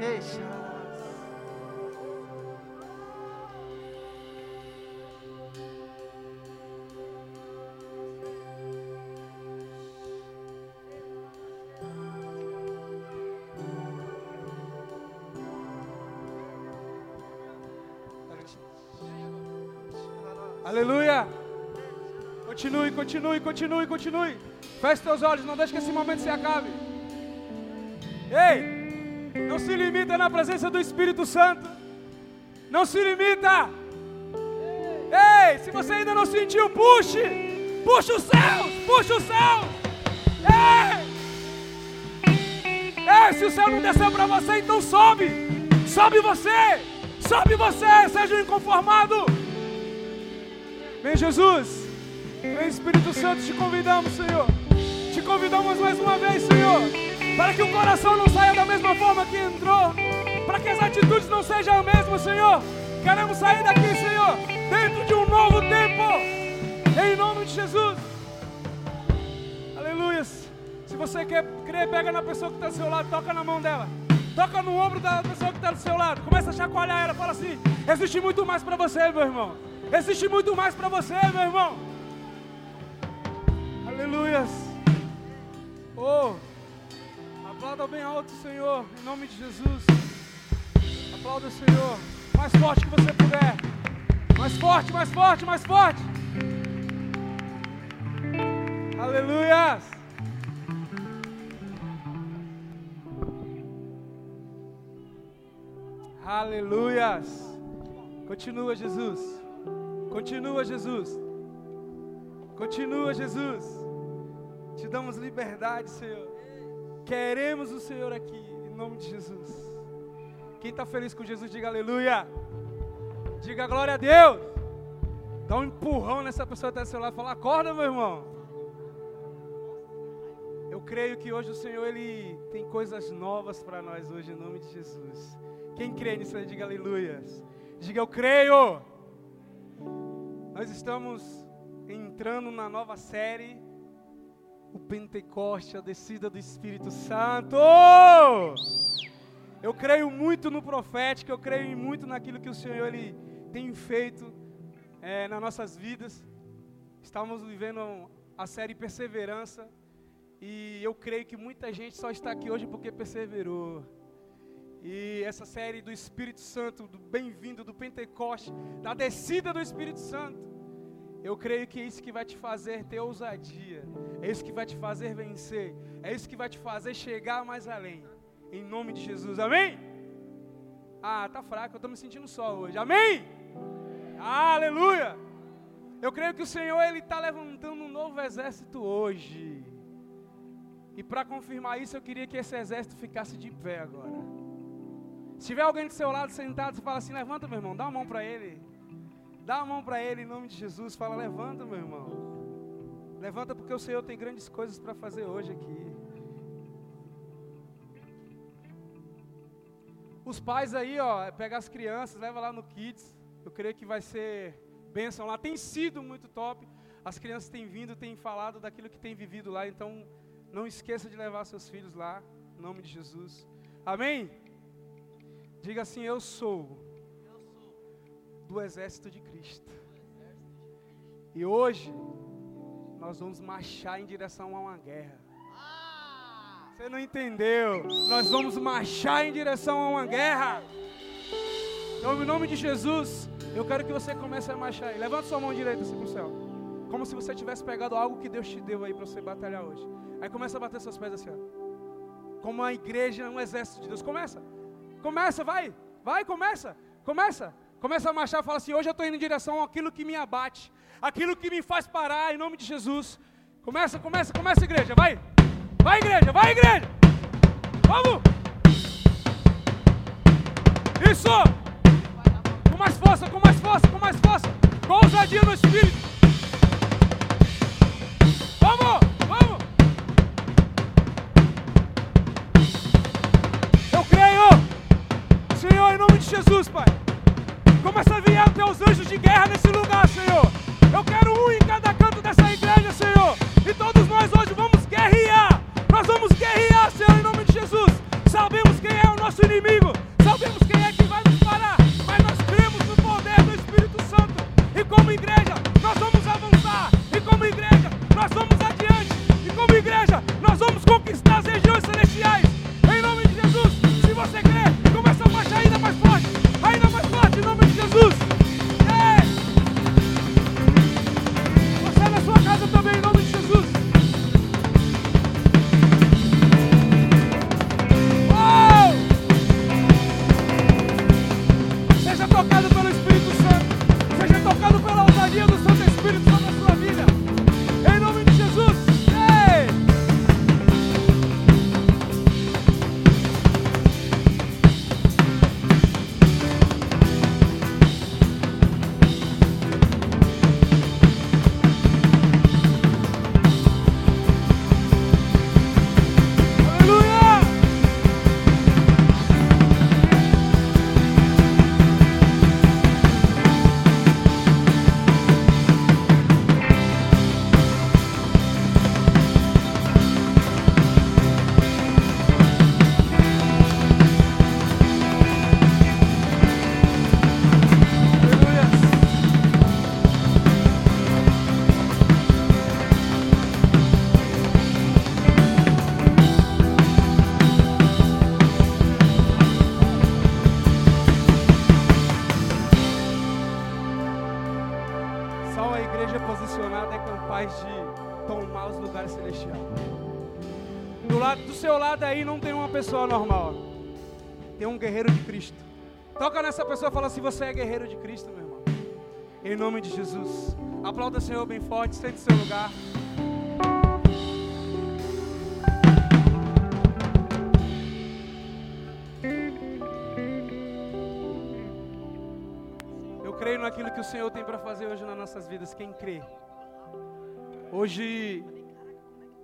Deixa. Aleluia. Continue, continue, continue, continue. Feche teus olhos, não deixe que esse momento se acabe. Ei, se limita na presença do Espírito Santo. Não se limita. Ei, se você ainda não sentiu, puxe. Puxa os céus, puxa os céus. Ei! Ei, se o céu não desceu para você, então sobe. Sobe você. Sobe você, seja um inconformado. Vem Jesus. Vem Espírito Santo, te convidamos, Senhor. Te convidamos mais uma vez, Senhor. Para que o coração não saia da mesma forma que entrou. Para que as atitudes não sejam as mesmas, Senhor. Queremos sair daqui, Senhor, dentro de um novo tempo. Em nome de Jesus. Aleluia. Se você quer crer, pega na pessoa que está do seu lado, toca na mão dela. Toca no ombro da pessoa que está do seu lado. Começa a chacoalhar ela. Fala assim: existe muito mais para você, meu irmão. Existe muito mais para você, meu irmão. Alto, Senhor, em nome de Jesus. Aplauda o Senhor, mais forte que você puder. Mais forte, mais forte, mais forte. Aleluias. Aleluias. Continua, Jesus. Continua, Jesus. Continua, Jesus. Te damos liberdade, Senhor. Queremos o Senhor aqui, em nome de Jesus. Quem está feliz com Jesus, diga aleluia. Diga glória a Deus. Dá um empurrão nessa pessoa que está seu lado e fala: acorda, meu irmão. Eu creio que hoje o Senhor ele tem coisas novas para nós hoje, em nome de Jesus. Quem crê nisso diga aleluia. Diga eu creio. Nós estamos entrando na nova série, o Pentecoste, a descida do Espírito Santo. Eu creio muito no profético, eu creio muito naquilo que o Senhor ele tem feito é, nas nossas vidas. Estamos vivendo a série Perseverança e eu creio que muita gente só está aqui hoje porque perseverou. E essa série do Espírito Santo, do bem-vindo, do Pentecoste, da descida do Espírito Santo, eu creio que é isso que vai te fazer ter ousadia, é isso que vai te fazer vencer, é isso que vai te fazer chegar mais além. Em nome de Jesus, amém? Ah, tá fraco, eu estou me sentindo só hoje, amém? Aleluia! Eu creio que o Senhor ele está levantando um novo exército hoje. E para confirmar isso, eu queria que esse exército ficasse de pé agora. Se tiver alguém do seu lado sentado, você fala assim: levanta, meu irmão, dá uma mão para ele. Dá a mão para ele em nome de Jesus. Fala, levanta, meu irmão. Levanta porque o Senhor tem grandes coisas para fazer hoje aqui. Os pais aí, ó, pega as crianças, leva lá no Kids. Eu creio que vai ser bênção lá. Tem sido muito top. As crianças têm vindo, têm falado daquilo que têm vivido lá. Então, não esqueça de levar seus filhos lá, em nome de Jesus. Amém? Diga assim: Eu sou do exército de Cristo. E hoje nós vamos marchar em direção a uma guerra. Você não entendeu? Nós vamos marchar em direção a uma guerra. Então, em nome de Jesus, eu quero que você comece a marchar aí. Levanta sua mão direita assim para o céu. Como se você tivesse pegado algo que Deus te deu aí para você batalhar hoje. Aí começa a bater seus pés assim, ó. Como uma igreja, um exército de Deus. Começa. Começa, vai. Vai, começa. Começa. Começa a marchar e fala assim: hoje eu estou indo em direção àquilo que me abate, aquilo que me faz parar, em nome de Jesus. Começa, começa, começa, igreja, vai! Vai, igreja, vai, igreja! Vamos! Isso! Com mais força, com mais força, com mais força! Com ousadia no Espírito! Vamos! Vamos! Eu creio! Senhor, em nome de Jesus, Pai! Começa a enviar teus anjos de guerra nesse lugar, Senhor. Eu quero um em cada canto dessa igreja, Senhor. E todos nós hoje vamos guerrear. Nós vamos guerrear, Senhor, em nome de Jesus. Sabemos quem é o nosso inimigo. Sabemos quem pessoa normal. Tem um guerreiro de Cristo. Toca nessa pessoa e fala assim: Você é guerreiro de Cristo, meu irmão. Em nome de Jesus. Aplauda o Senhor bem forte, sente seu lugar. Eu creio naquilo que o Senhor tem para fazer hoje nas nossas vidas. Quem crê? Hoje,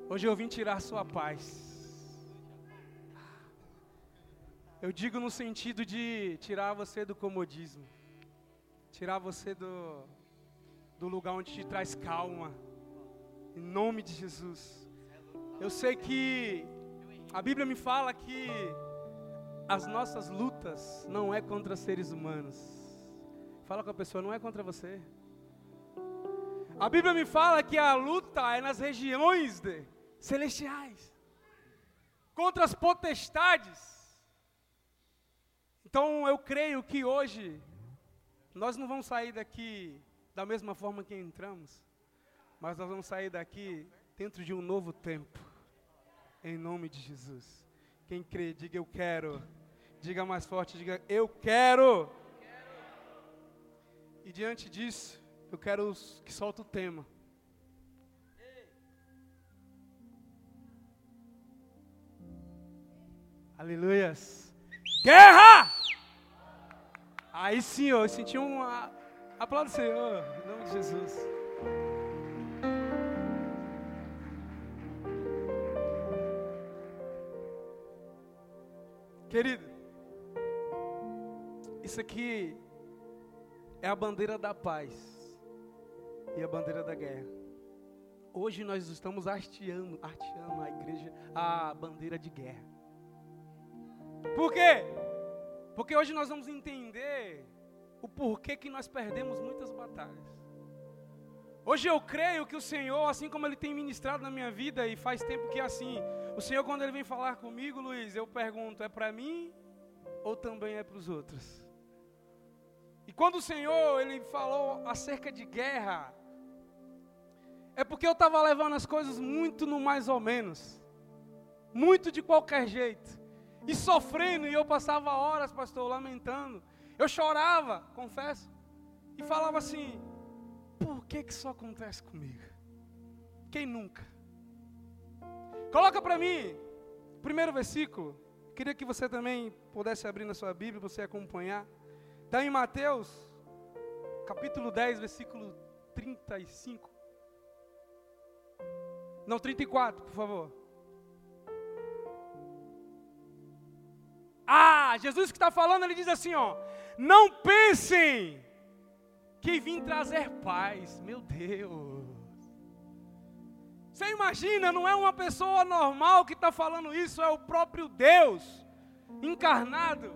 hoje eu vim tirar sua paz. Eu digo no sentido de tirar você do comodismo, tirar você do, do lugar onde te traz calma, em nome de Jesus. Eu sei que a Bíblia me fala que as nossas lutas não é contra seres humanos. Fala com a pessoa, não é contra você. A Bíblia me fala que a luta é nas regiões de- celestiais contra as potestades. Então eu creio que hoje nós não vamos sair daqui da mesma forma que entramos, mas nós vamos sair daqui dentro de um novo tempo, em nome de Jesus. Quem crê, diga eu quero. Diga mais forte, diga eu quero. E diante disso, eu quero que solta o tema. Aleluias. Guerra! Aí sim, eu senti um. a- Aplauda o Senhor, em nome de Jesus. Querido, isso aqui é a bandeira da paz e a bandeira da guerra. Hoje nós estamos hasteando, hasteando a igreja, a bandeira de guerra. Por quê? Porque hoje nós vamos entender o porquê que nós perdemos muitas batalhas. Hoje eu creio que o Senhor, assim como Ele tem ministrado na minha vida, e faz tempo que é assim, o Senhor, quando Ele vem falar comigo, Luiz, eu pergunto: é para mim ou também é para os outros? E quando o Senhor ele falou acerca de guerra, é porque eu estava levando as coisas muito no mais ou menos, muito de qualquer jeito, e sofrendo, e eu passava horas, pastor, lamentando. Eu chorava, confesso, e falava assim: por que que isso acontece comigo? Quem nunca? Coloca para mim, primeiro versículo. Queria que você também pudesse abrir na sua Bíblia, você acompanhar. Está em Mateus, capítulo 10, versículo 35. Não, 34, por favor. Ah, Jesus que está falando, ele diz assim, ó. Não pensem que vim trazer paz. Meu Deus. Você imagina, não é uma pessoa normal que está falando isso, é o próprio Deus. encarnado.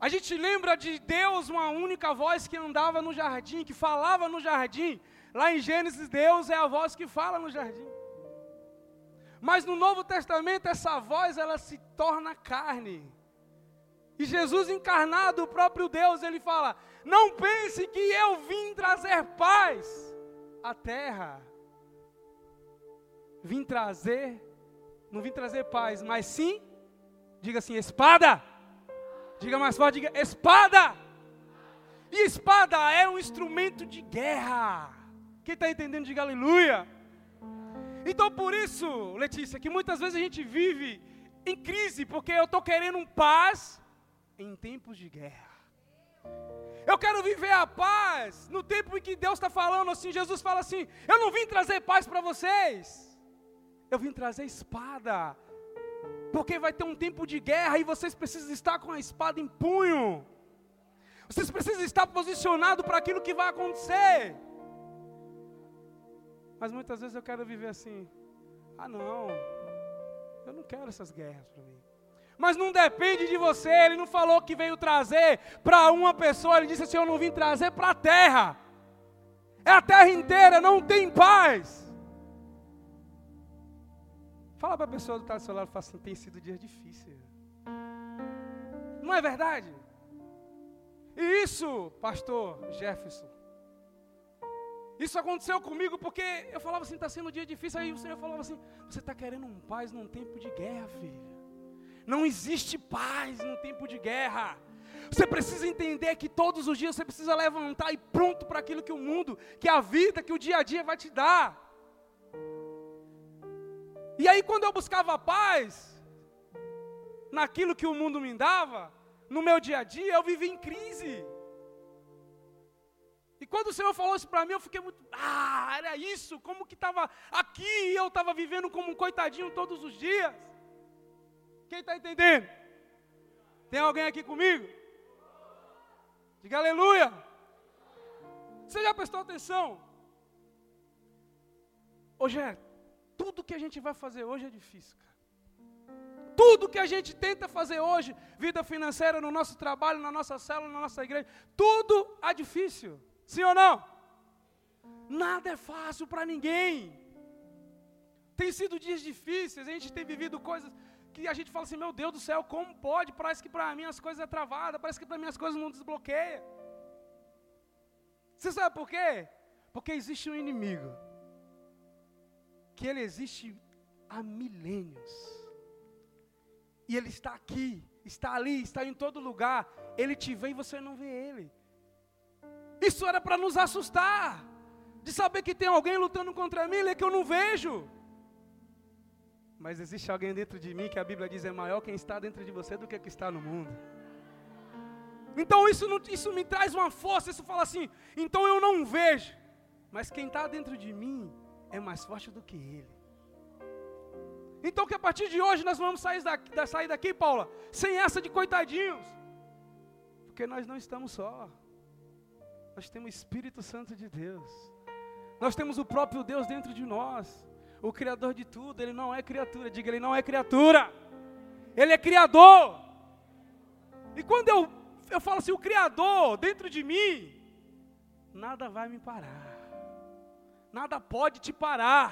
A gente lembra de Deus, uma única voz que andava no jardim, que falava no jardim. Lá em Gênesis, Deus é a voz que fala no jardim. Mas no Novo Testamento, essa voz ela se torna carne. E Jesus encarnado, o próprio Deus, ele fala: Não pense que eu vim trazer paz à terra. Vim trazer, não vim trazer paz, mas sim, diga assim: espada. Diga mais forte, diga espada. E espada é um instrumento de guerra. Quem está entendendo, diga aleluia. Então por isso, Letícia, que muitas vezes a gente vive em crise, porque eu estou querendo paz em tempos de guerra. Eu quero viver a paz no tempo em que Deus está falando assim. Jesus fala assim: Eu não vim trazer paz para vocês, eu vim trazer espada, porque vai ter um tempo de guerra e vocês precisam estar com a espada em punho. Vocês precisam estar posicionados para aquilo que vai acontecer. Mas muitas vezes eu quero viver assim. Ah, não. Eu não quero essas guerras para mim. Mas não depende de você. Ele não falou que veio trazer para uma pessoa. Ele disse assim: Eu não vim trazer para a terra. É a terra inteira, não tem paz. Fala para a pessoa do lado do seu lado, fala assim, tem sido dias difíceis. Não é verdade? E isso, pastor Jefferson, isso aconteceu comigo porque eu falava assim, está sendo um dia difícil. Aí o Senhor falava assim, você está querendo um paz num tempo de guerra, filho. Não existe paz num tempo de guerra. Você precisa entender que todos os dias você precisa levantar e pronto para aquilo que o mundo, que a vida, que o dia a dia vai te dar. E aí quando eu buscava paz, naquilo que o mundo me dava, no meu dia a dia, eu vivia em crise. E quando o Senhor falou isso para mim, eu fiquei muito. Ah, era isso? Como que estava aqui e eu estava vivendo como um coitadinho todos os dias? Quem está entendendo? Tem alguém aqui comigo? Diga aleluia. Você já prestou atenção? Hoje é, tudo que a gente vai fazer hoje é difícil, cara. Tudo que a gente tenta fazer hoje, vida financeira, no nosso trabalho, na nossa célula, na nossa igreja, tudo é difícil. Sim ou não? Nada é fácil para ninguém. Tem sido dias difíceis, a gente tem vivido coisas que a gente fala assim: meu Deus do céu, como pode? Parece que para mim as coisas é travada, parece que para mim as coisas não desbloqueiam. Você sabe por quê? Porque existe um inimigo, que ele existe há milênios, e ele está aqui, está ali, está em todo lugar. Ele te vê e você não vê ele. Isso era para nos assustar, de saber que tem alguém lutando contra mim, é que eu não vejo. Mas existe alguém dentro de mim que a Bíblia diz é maior quem está dentro de você do que que está no mundo. Então isso, não, isso me traz uma força, isso fala assim, então eu não vejo, mas quem está dentro de mim é mais forte do que ele. Então que a partir de hoje nós vamos sair daqui, sair daqui Paula, sem essa de coitadinhos, porque nós não estamos só. Nós temos o Espírito Santo de Deus. Nós temos o próprio Deus dentro de nós. O Criador de tudo, Ele não é criatura. Diga, Ele não é criatura. Ele é Criador. E quando eu, eu falo assim, o Criador dentro de mim, nada vai me parar. Nada pode te parar.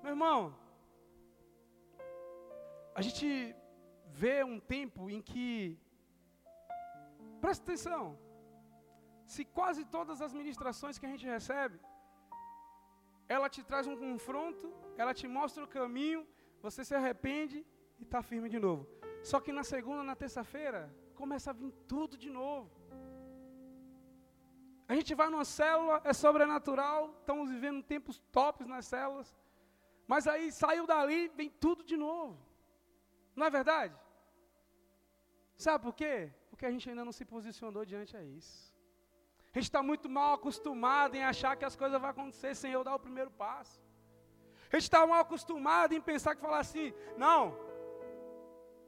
Meu irmão, a gente vê um tempo em que Presta atenção. Se quase todas as ministrações que a gente recebe, ela te traz um confronto, ela te mostra o caminho, você se arrepende e está firme de novo. Só que na segunda, na terça-feira, começa a vir tudo de novo. A gente vai numa célula, é sobrenatural, estamos vivendo tempos tops nas células, mas aí saiu dali, vem tudo de novo. Não é verdade? Sabe por quê? Porque a gente ainda não se posicionou diante a isso. A gente está muito mal acostumado em achar que as coisas vão acontecer sem eu dar o primeiro passo. A gente está mal acostumado em pensar que falar assim, não,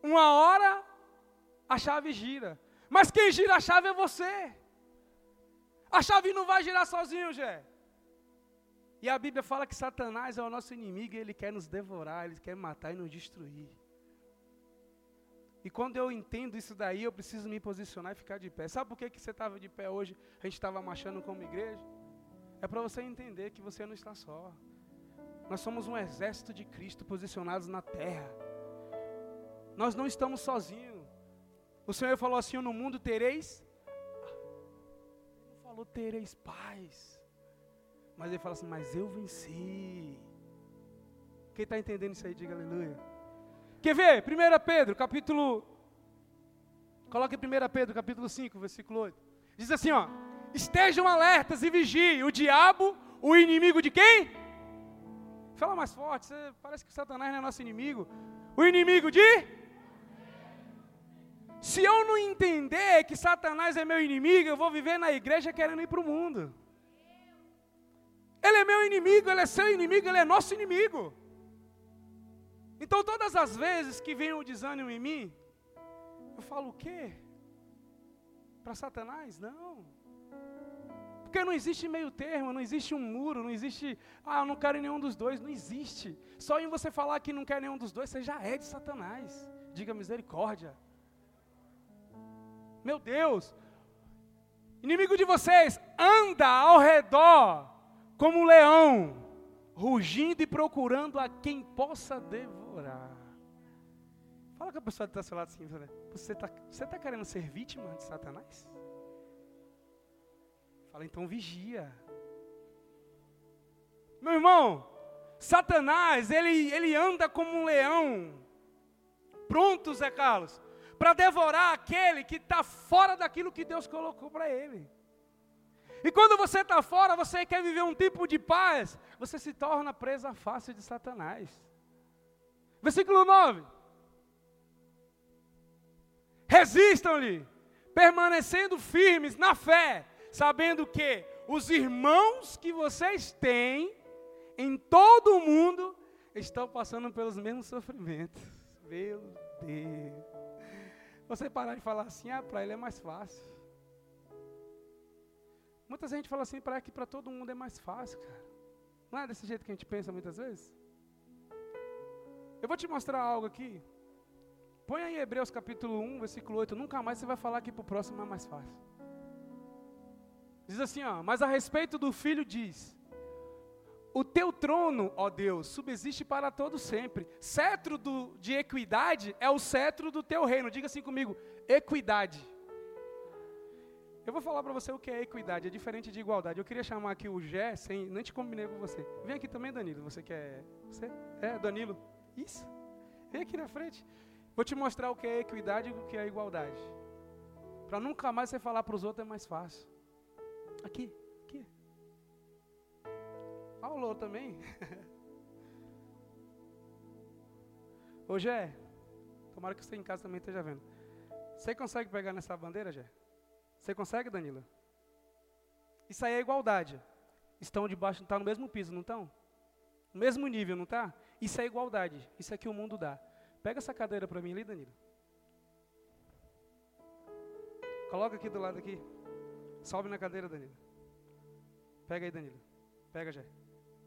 uma hora a chave gira. Mas quem gira a chave é você. A chave não vai girar sozinho, Jé. E a Bíblia fala que Satanás é o nosso inimigo e ele quer nos devorar, ele quer matar e nos destruir. E quando eu entendo isso daí, eu preciso me posicionar e ficar de pé. Sabe por que, que você estava de pé hoje? A gente estava marchando como igreja? É para você entender que você não está só. Nós somos um exército de Cristo posicionados na terra. Nós não estamos sozinhos. O Senhor falou assim: no mundo tereis. Ele falou tereis paz. Mas ele fala assim: mas eu venci. Quem está entendendo isso aí, diga aleluia. Quer ver? 1 Pedro, capítulo. Coloque 1 Pedro, capítulo 5, versículo 8. Diz assim: ó. Estejam alertas e vigiem. O diabo, o inimigo de quem? Fala mais forte, você, parece que Satanás não é nosso inimigo. O inimigo de? Se eu não entender que Satanás é meu inimigo, eu vou viver na igreja querendo ir para o mundo. Ele é meu inimigo, ele é seu inimigo, ele é nosso inimigo. Então, todas as vezes que vem o desânimo em mim, eu falo o quê? Para Satanás? Não. Porque não existe meio termo, não existe um muro, não existe, ah, eu não quero nenhum dos dois, não existe. Só em você falar que não quer nenhum dos dois, você já é de Satanás. Diga misericórdia. Meu Deus, inimigo de vocês, anda ao redor como um leão, rugindo e procurando a quem possa devorar. Fala com a pessoa que está seu lado assim, você está você tá querendo ser vítima de Satanás? Fala, então vigia. Meu irmão, Satanás, ele, ele anda como um leão, pronto, Zé Carlos, para devorar aquele que está fora daquilo que Deus colocou para ele. E quando você está fora, você quer viver um tipo de paz, você se torna presa fácil de Satanás. Versículo 9. Resistam-lhe, permanecendo firmes na fé, sabendo que os irmãos que vocês têm em todo o mundo estão passando pelos mesmos sofrimentos. Meu Deus. Você parar de falar assim, ah, para ele é mais fácil. Muita gente fala assim, para que para todo mundo é mais fácil, cara. Não é desse jeito que a gente pensa muitas vezes? Eu vou te mostrar algo aqui. Põe aí Hebreus capítulo 1, versículo 8. Nunca mais você vai falar que para o próximo é mais fácil. Diz assim, ó, mas a respeito do filho diz: o teu trono, ó Deus, subsiste para todo sempre. Cetro do, de equidade é o cetro do teu reino. Diga assim comigo: equidade. Eu vou falar para você o que é equidade, é diferente de igualdade. Eu queria chamar aqui o Gé, sem, nem te combinei com você. Vem aqui também, Danilo. Você quer. Você? É, Danilo. Isso. Vem aqui na frente. Vou te mostrar o que é equidade e o que é igualdade. Para nunca mais você falar para os outros é mais fácil. Aqui. Alô também. Ô Gé, tomara que você em casa também esteja vendo. Você consegue pegar nessa bandeira, Gé? Você consegue, Danila? Isso aí é igualdade. Estão debaixo, está no mesmo piso, não estão? No mesmo nível, não está? Isso é igualdade. Isso é que o mundo dá. Pega essa cadeira para mim ali, Danilo. Coloca aqui do lado aqui. Sobe na cadeira, Danilo. Pega aí, Danilo. Pega, Jé.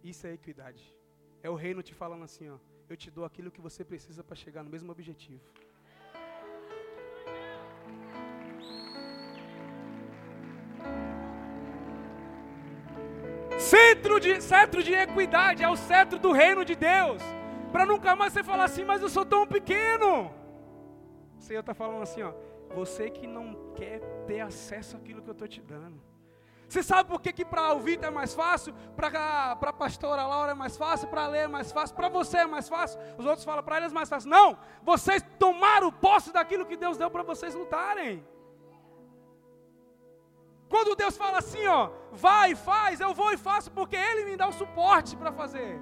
Isso é equidade. É o reino te falando assim, ó. Eu te dou aquilo que você precisa para chegar no mesmo objetivo. Centro de, cetro de equidade é o cetro do reino de Deus. Para nunca mais você falar assim, mas eu sou tão pequeno. O Senhor está falando assim, ó. Você que não quer ter acesso àquilo que eu estou te dando. Você sabe por que, que para o Vitor é mais fácil, para a pastora Laura é mais fácil, para Lê é mais fácil, para você é mais fácil, os outros falam para eles é mais fácil. Não, vocês tomaram posse daquilo que Deus deu para vocês lutarem. Quando Deus fala assim, ó, vai e faz, eu vou e faço, porque Ele me dá o suporte para fazer.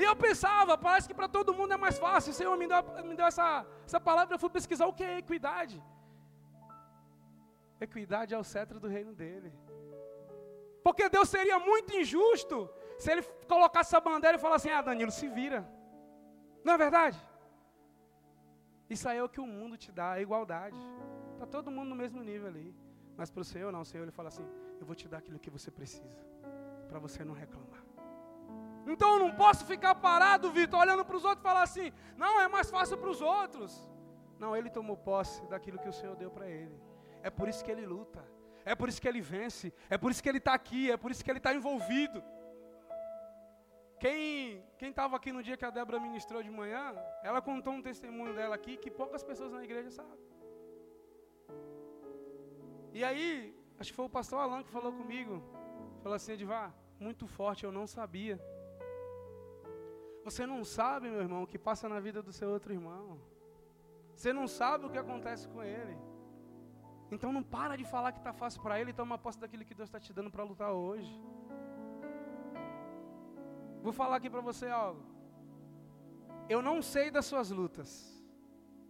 E eu pensava, parece que para todo mundo é mais fácil. O Senhor me deu, me deu essa, essa palavra, eu fui pesquisar o que é equidade. Equidade é o cetro do reino dele. Porque Deus seria muito injusto se ele colocasse essa bandeira e falasse assim: Ah, Danilo, se vira. Não é verdade? Isso aí é o que o mundo te dá, a igualdade. Está todo mundo no mesmo nível ali. Mas para o Senhor não, o Senhor ele fala assim: Eu vou te dar aquilo que você precisa, para você não reclamar. Então eu não posso ficar parado, Vitor, olhando para os outros e falar assim: não, é mais fácil para os outros. Não, ele tomou posse daquilo que o Senhor deu para ele. É por isso que ele luta, é por isso que ele vence, é por isso que ele está aqui, é por isso que ele está envolvido. Quem estava aqui no dia que a Débora ministrou de manhã, ela contou um testemunho dela aqui que poucas pessoas na igreja sabem. E aí, acho que foi o pastor Alan que falou comigo, falou assim, Edvar, muito forte, eu não sabia. Você não sabe, meu irmão, o que passa na vida do seu outro irmão. Você não sabe o que acontece com ele. Então não para de falar que está fácil para ele e toma posse daquilo que Deus está te dando para lutar hoje. Vou falar aqui para você algo. Eu não sei das suas lutas.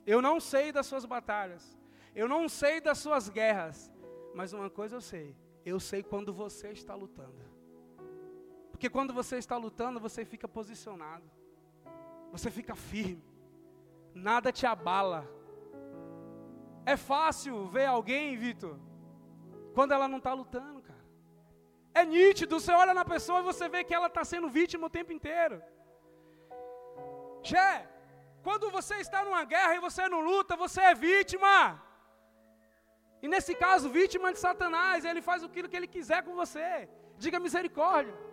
Eu não sei das suas batalhas. Eu não sei das suas guerras. Mas uma coisa eu sei. Eu sei quando você está lutando. Porque quando você está lutando, você fica posicionado. Você fica firme. Nada te abala. É fácil ver alguém, Vitor, quando ela não está lutando, cara. É nítido, você olha na pessoa e você vê que ela está sendo vítima o tempo inteiro. Jé, quando você está numa guerra e você não luta, você é vítima. E nesse caso, vítima de Satanás, ele faz aquilo que ele quiser com você. Diga misericórdia.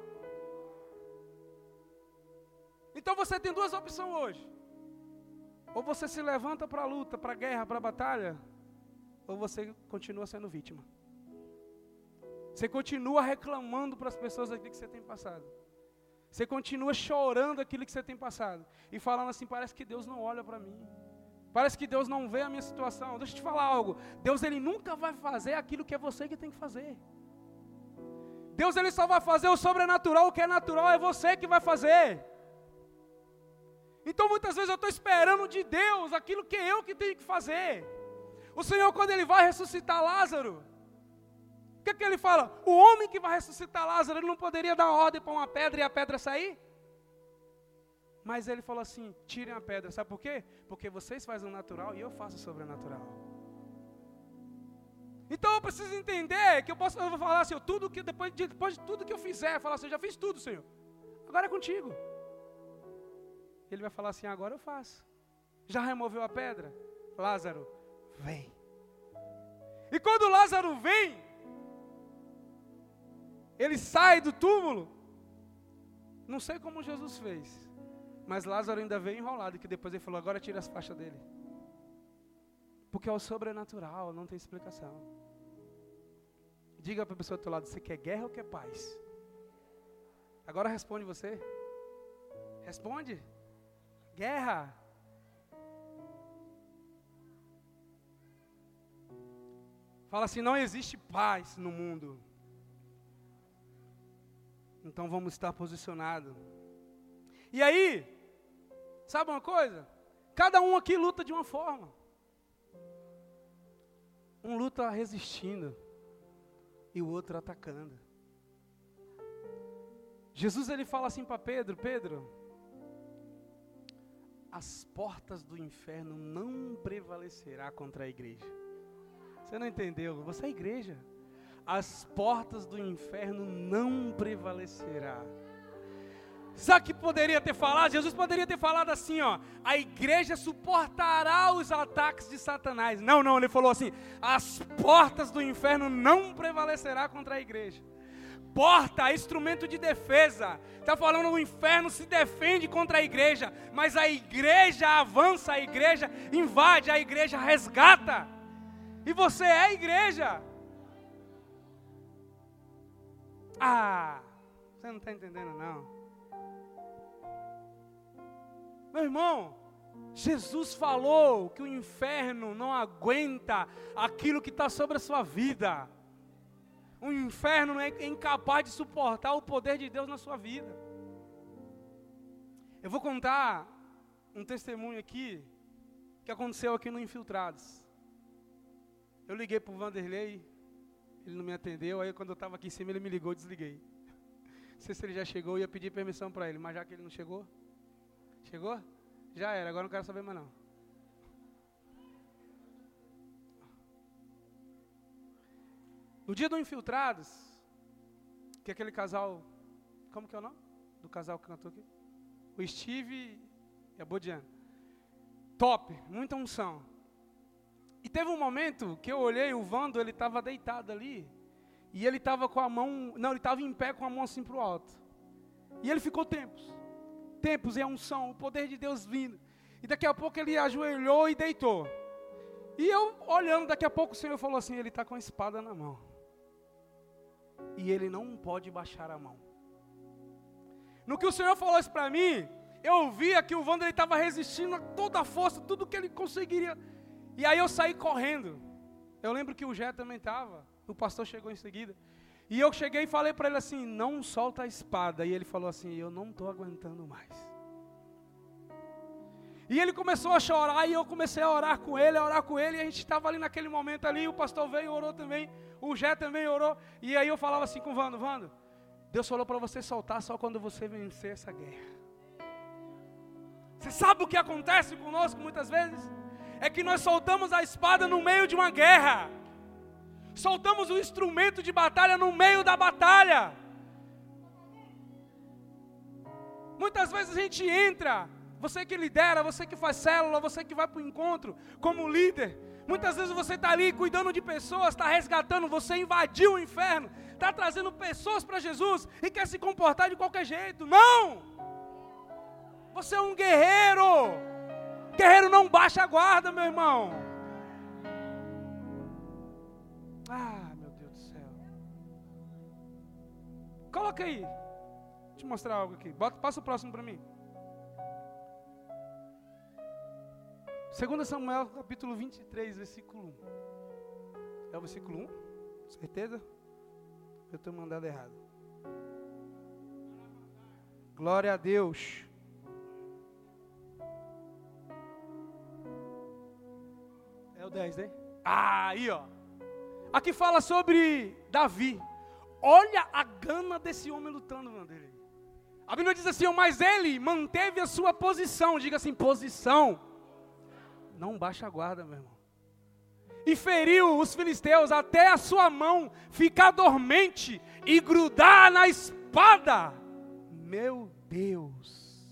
Então você tem duas opções hoje. Ou você se levanta para a luta, para a guerra, para a batalha, ou você continua sendo vítima. Você continua reclamando para as pessoas aquilo que você tem passado. Você continua chorando aquilo que você tem passado. E falando assim, parece que Deus não olha para mim. Parece que Deus não vê a minha situação. Deixa eu te falar algo. Deus ele nunca vai fazer aquilo que é você que tem que fazer. Deus ele só vai fazer o sobrenatural, o que é natural é você que vai fazer. Então muitas vezes eu estou esperando de Deus aquilo que eu que tenho que fazer. O Senhor, quando Ele vai ressuscitar Lázaro, o que, que Ele fala? O homem que vai ressuscitar Lázaro, ele não poderia dar ordem para uma pedra e a pedra sair? Mas Ele falou assim: tirem a pedra, sabe por quê? Porque vocês fazem o natural e eu faço o sobrenatural. Então eu preciso entender que eu posso eu vou falar assim, tudo que depois de, depois de tudo que eu fizer, falar assim, eu já fiz tudo, Senhor. Agora é contigo. Ele vai falar assim: agora eu faço. Já removeu a pedra? Lázaro, vem. E quando Lázaro vem, ele sai do túmulo. Não sei como Jesus fez, mas Lázaro ainda veio enrolado, que depois ele falou: agora tira as faixas dele. Porque é o sobrenatural, não tem explicação. Diga para a pessoa do teu lado: você quer guerra ou quer paz? Agora responde você. Responde guerra. Fala assim: não existe paz no mundo. Então vamos estar posicionados. E aí, sabe uma coisa? Cada um aqui luta de uma forma. Um luta resistindo e o outro atacando. Jesus ele fala assim para Pedro: Pedro, as portas do inferno não prevalecerá contra a igreja. Você não entendeu? Você é igreja. As portas do inferno não prevalecerá. Sabe que poderia ter falado? Jesus poderia ter falado assim, ó, a igreja suportará os ataques de Satanás. Não, não, ele falou assim: as portas do inferno não prevalecerá contra a igreja porta, instrumento de defesa. Está falando o inferno se defende contra a igreja, mas a igreja avança, a igreja invade, a igreja resgata. E você é a igreja. Ah, você não está entendendo não. Meu irmão, Jesus falou que o inferno não aguenta aquilo que está sobre a sua vida. O inferno é incapaz de suportar o poder de Deus na sua vida. Eu vou contar um testemunho aqui que aconteceu aqui no Infiltrados. Eu liguei para o Vanderlei, ele não me atendeu, aí quando eu estava aqui em cima ele me ligou, desliguei. Não sei se ele já chegou, eu ia pedir permissão para ele, mas já que ele não chegou, chegou? Já era, agora não quero saber mais não. No dia do Infiltrados, que aquele casal, como que é o nome? do casal que cantou aqui? O Steve e a Bodiana. Top, muita unção. E teve um momento que eu olhei, o Vando, ele estava deitado ali. E ele estava com a mão, não, ele estava em pé com a mão assim para o alto. E ele ficou tempos. Tempos e a unção, o poder de Deus vindo. E daqui a pouco ele ajoelhou e deitou. E eu olhando, daqui a pouco o Senhor falou assim: ele está com a espada na mão. E ele não pode baixar a mão. No que o Senhor falou isso para mim, eu via que o Wander estava resistindo a toda a força, tudo que ele conseguiria. E aí eu saí correndo. Eu lembro que o Jé também estava. O pastor chegou em seguida. E eu cheguei e falei para ele assim: não solta a espada. E ele falou assim: eu não estou aguentando mais. E ele começou a chorar e eu comecei a orar com ele, a orar com ele. E a gente estava ali naquele momento ali. O pastor veio e orou também. O Jé também orou. E aí eu falava assim com o Vando: Vando, Deus falou para você soltar só quando você vencer essa guerra. Você sabe o que acontece conosco muitas vezes? É que nós soltamos a espada no meio de uma guerra. Soltamos o instrumento de batalha no meio da batalha. Muitas vezes a gente entra, você que lidera, você que faz célula, você que vai para o encontro como líder. Muitas vezes você está ali cuidando de pessoas, está resgatando, você invadiu o inferno, está trazendo pessoas para Jesus e quer se comportar de qualquer jeito. Não! Você é um guerreiro. Guerreiro não baixa a guarda, meu irmão. Ah, meu Deus do céu. Coloca aí. Deixa eu te mostrar algo aqui. Bota, passa o próximo para mim. 2 Samuel capítulo 23, versículo 1. É o versículo 1? Certeza? Eu estou mandado errado. Glória a Deus. É o 10, hein? Ah, aí, ó. Aqui fala sobre Davi. Olha a gana desse homem lutando, mano, dele. A Bíblia diz assim, mas ele manteve a sua posição. Diga assim, posição. Não baixa a guarda, meu irmão e feriu os filisteus até a sua mão ficar dormente e grudar na espada. Meu Deus.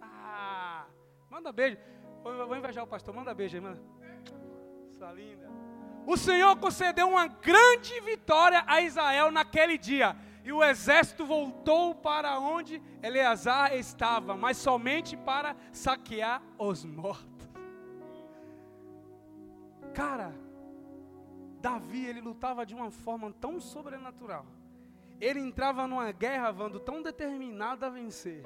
Ah, manda beijo. Vou, invejar o pastor, manda beijo aí, manda. Sua linda. O Senhor concedeu uma grande vitória a Israel naquele dia. E o exército voltou para onde Eleazar estava, mas somente para saquear os mortos. Cara, Davi, ele lutava de uma forma tão sobrenatural. Ele entrava numa guerra, Vando, tão determinado a vencer.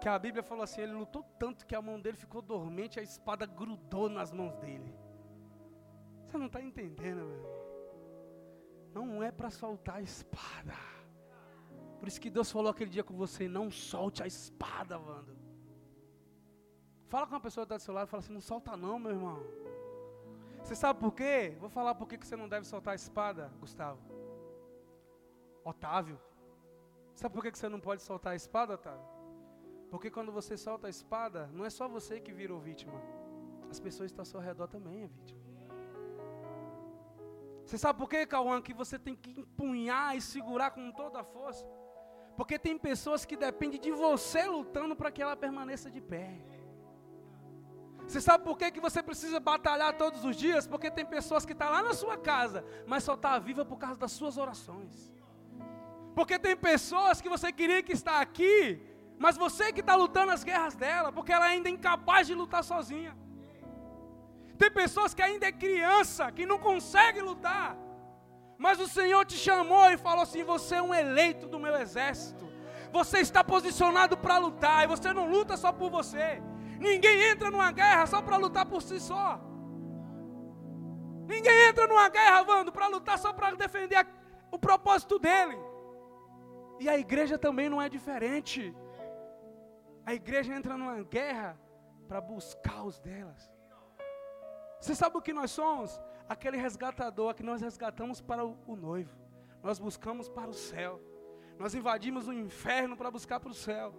Que a Bíblia falou assim: ele lutou tanto que a mão dele ficou dormente, a espada grudou nas mãos dele. Você não está entendendo, meu irmão? Não é para soltar a espada. Por isso que Deus falou aquele dia com você: não solte a espada, Vando. Fala com uma pessoa que está do seu lado e fala assim: não solta, não, meu irmão. Você sabe por quê? Vou falar por que você não deve soltar a espada, Gustavo. Otávio. Sabe por que você não pode soltar a espada, Otávio? Porque quando você solta a espada, não é só você que virou vítima. As pessoas que estão ao seu redor também é vítima. Você sabe por que, Cauã, que você tem que empunhar e segurar com toda a força? Porque tem pessoas que dependem de você lutando para que ela permaneça de pé. Você sabe por que, que você precisa batalhar todos os dias? Porque tem pessoas que estão tá lá na sua casa, mas só está viva por causa das suas orações. Porque tem pessoas que você queria que está aqui, mas você que está lutando as guerras dela, porque ela ainda é incapaz de lutar sozinha. Tem pessoas que ainda é criança, que não consegue lutar. Mas o Senhor te chamou e falou assim: você é um eleito do meu exército. Você está posicionado para lutar, e você não luta só por você. Ninguém entra numa guerra só para lutar por si só. Ninguém entra numa guerra, Vando, para lutar só para defender a, o propósito dele. E a igreja também não é diferente. A igreja entra numa guerra para buscar os delas. Você sabe o que nós somos? Aquele resgatador que nós resgatamos para o, noivo. Nós buscamos para o céu. Nós invadimos o inferno para buscar para o céu.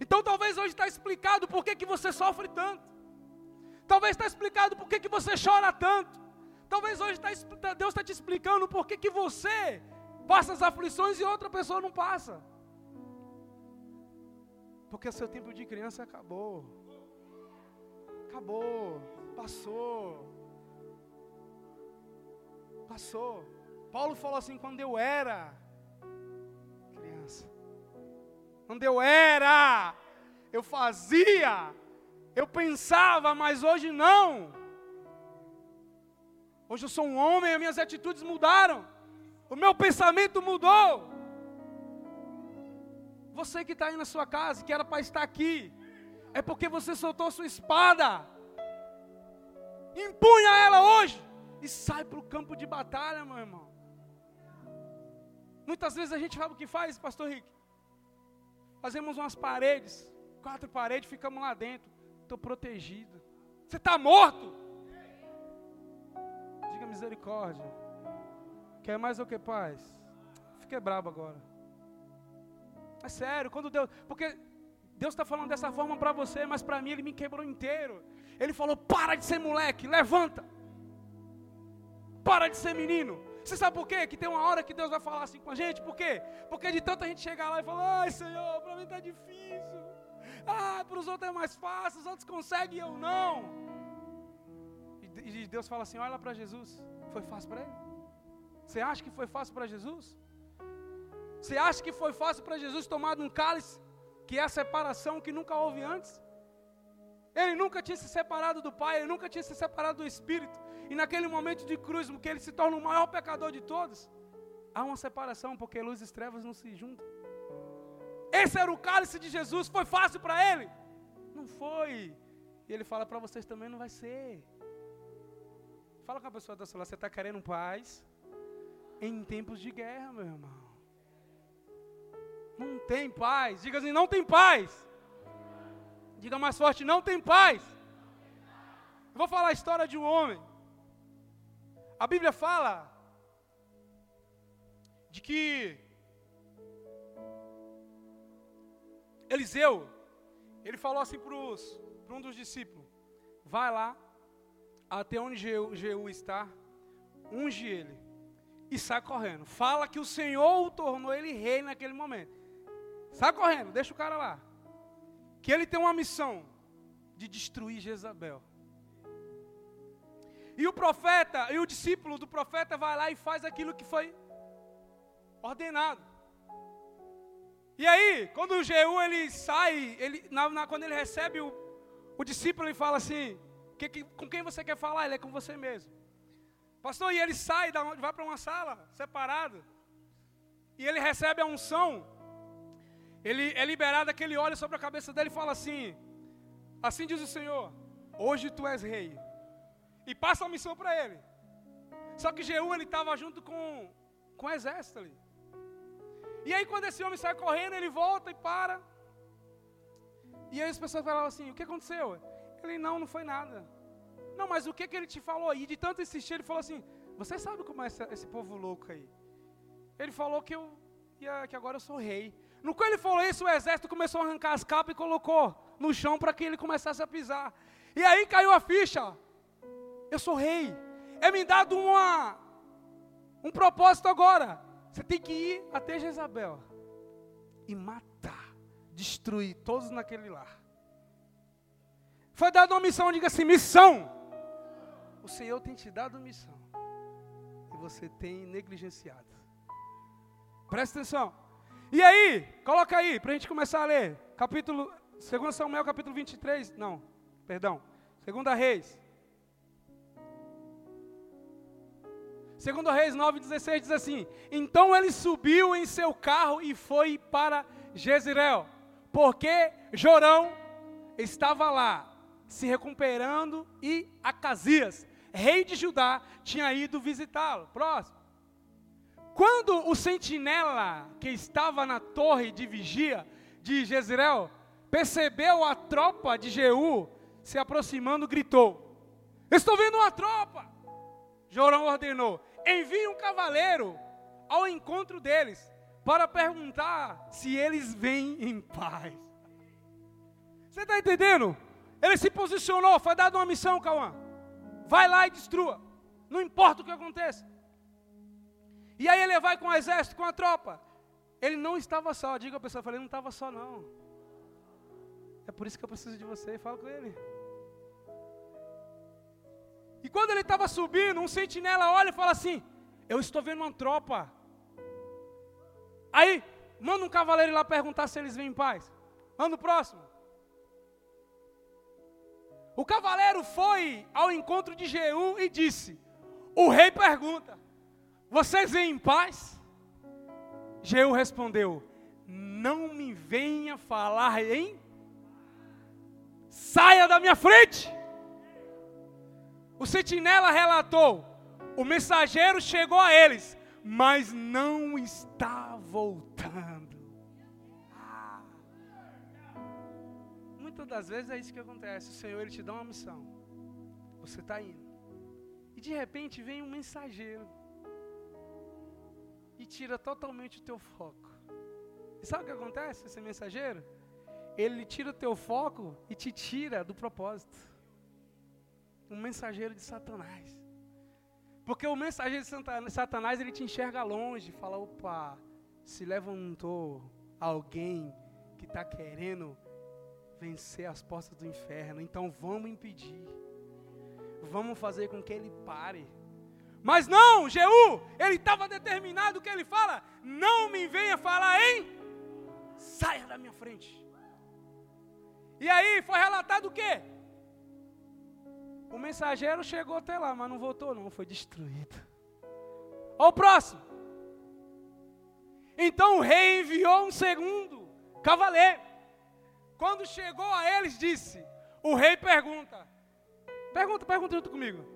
Então talvez hoje está explicado por que, que você sofre tanto. Talvez está explicado por que, que você chora tanto. Talvez hoje tá, Deus está te explicando por que, que você passa as aflições e outra pessoa não passa. Porque seu tempo de criança acabou. Acabou. Passou. Passou. Paulo falou assim: quando eu era criança, quando eu era, eu fazia, eu pensava, mas hoje não. Hoje eu sou um homem, as minhas atitudes mudaram, o meu pensamento mudou. Você que está aí na sua casa, que era para estar aqui, é porque você soltou sua espada. Empunha ela hoje e sai para o campo de batalha, meu irmão. Muitas vezes a gente sabe o que faz, pastor Rick? Fazemos umas paredes, quatro paredes, ficamos lá dentro. Estou protegido. Você está morto? Diga misericórdia. Quer mais ou que paz? Fiquei brabo agora. É sério, quando Deus. Porque Deus está falando dessa forma para você, mas para mim Ele me quebrou inteiro. Ele falou: para de ser moleque, levanta. Para de ser menino. Você sabe por quê? Que tem uma hora que Deus vai falar assim com a gente. Por quê? Porque de tanta gente chegar lá e falar: ai Senhor, para mim está difícil. Ah, para os outros é mais fácil, os outros conseguem e eu não. E Deus fala assim: olha para Jesus. Foi fácil para ele? Você acha que foi fácil para Jesus? Você acha que foi fácil para Jesus tomar um cálice, que é a separação que nunca houve antes? Ele nunca tinha se separado do Pai, ele nunca tinha se separado do Espírito. E naquele momento de cruz, que ele se torna o maior pecador de todos, há uma separação, porque luz e trevas não se juntam. Esse era o cálice de Jesus, foi fácil para ele? Não foi. E ele fala para vocês também: não vai ser. Fala com a pessoa da sua, você está querendo paz em tempos de guerra, meu irmão. Não tem paz. Diga assim: não tem paz. Diga mais forte: não tem paz. Eu vou falar a história de um homem. A Bíblia fala de que Eliseu, ele falou assim para um dos discípulos: vai lá até onde Jeú, está, unge ele e sai correndo. Fala que o Senhor o tornou ele rei naquele momento. Sai correndo, deixa o cara lá. Que ele tem uma missão de destruir Jezabel. E o profeta, e o discípulo do profeta vai lá e faz aquilo que foi ordenado. E aí, quando o Jeú ele sai, ele, na, na, quando ele recebe o, o discípulo, ele fala assim: que, que, com quem você quer falar? Ele é com você mesmo. Pastor, e ele sai, vai para uma sala separado. E ele recebe a unção ele é liberado aquele óleo sobre a cabeça dele e fala assim: Assim diz o Senhor, hoje tu és rei. E passa a missão para ele. Só que Jeú ele estava junto com, com o exército ali. E aí quando esse homem sai correndo, ele volta e para. E aí as pessoas falavam assim: O que aconteceu? Ele não, não foi nada. Não, mas o que, que ele te falou? E de tanto insistir, ele falou assim: Você sabe como é esse, esse povo louco aí? Ele falou que eu que agora eu sou rei. No que ele falou isso, o exército começou a arrancar as capas e colocou no chão para que ele começasse a pisar. E aí caiu a ficha. Eu sou rei. É me dado uma, um propósito agora. Você tem que ir até Jezabel e matar, destruir todos naquele lar. Foi dada uma missão, diga assim: missão. O Senhor tem te dado missão e você tem negligenciado. Presta atenção. E aí, coloca aí, para a gente começar a ler. Capítulo, 2 Samuel, capítulo 23. Não, perdão. 2 Reis. 2 Reis 9,16 diz assim: Então ele subiu em seu carro e foi para Jezreel, porque Jorão estava lá, se recuperando, e Acasias, rei de Judá, tinha ido visitá-lo. Próximo. Quando o sentinela que estava na torre de vigia de Jezreel percebeu a tropa de Jeú se aproximando, gritou: Estou vendo uma tropa! Jorão ordenou: envie um cavaleiro ao encontro deles para perguntar se eles vêm em paz. Você está entendendo? Ele se posicionou, foi dado uma missão, Cauã. Vai lá e destrua. Não importa o que aconteça. E aí ele vai com o exército, com a tropa. Ele não estava só, diga a pessoa, ele não estava só não. É por isso que eu preciso de você. Fala com ele. E quando ele estava subindo, um sentinela olha e fala assim: Eu estou vendo uma tropa. Aí, manda um cavaleiro ir lá perguntar se eles vêm em paz. Manda o próximo. O cavaleiro foi ao encontro de Jeú e disse: O rei pergunta: Vocês vêm em paz? Jeú respondeu: Não me venha falar em. Saia da minha frente! O sentinela relatou: O mensageiro chegou a eles, mas não está voltando. Muitas das vezes é isso que acontece. O Senhor ele te dá uma missão. Você está indo. E de repente vem um mensageiro e tira totalmente o teu foco. E sabe o que acontece, esse mensageiro? Ele tira o teu foco e te tira do propósito. Um mensageiro de Satanás. Porque o mensageiro de Satanás, ele te enxerga longe, fala, opa, se levantou alguém que está querendo vencer as portas do inferno, então vamos impedir. Vamos fazer com que ele pare. Mas não, Jeú, ele estava determinado que ele fala: não me venha falar em, saia da minha frente. E aí foi relatado o quê? O mensageiro chegou até lá, mas não voltou, não, foi destruído. Olha o próximo. Então o rei enviou um segundo cavaleiro. Quando chegou a eles, disse: O rei pergunta. Pergunta, pergunta junto comigo.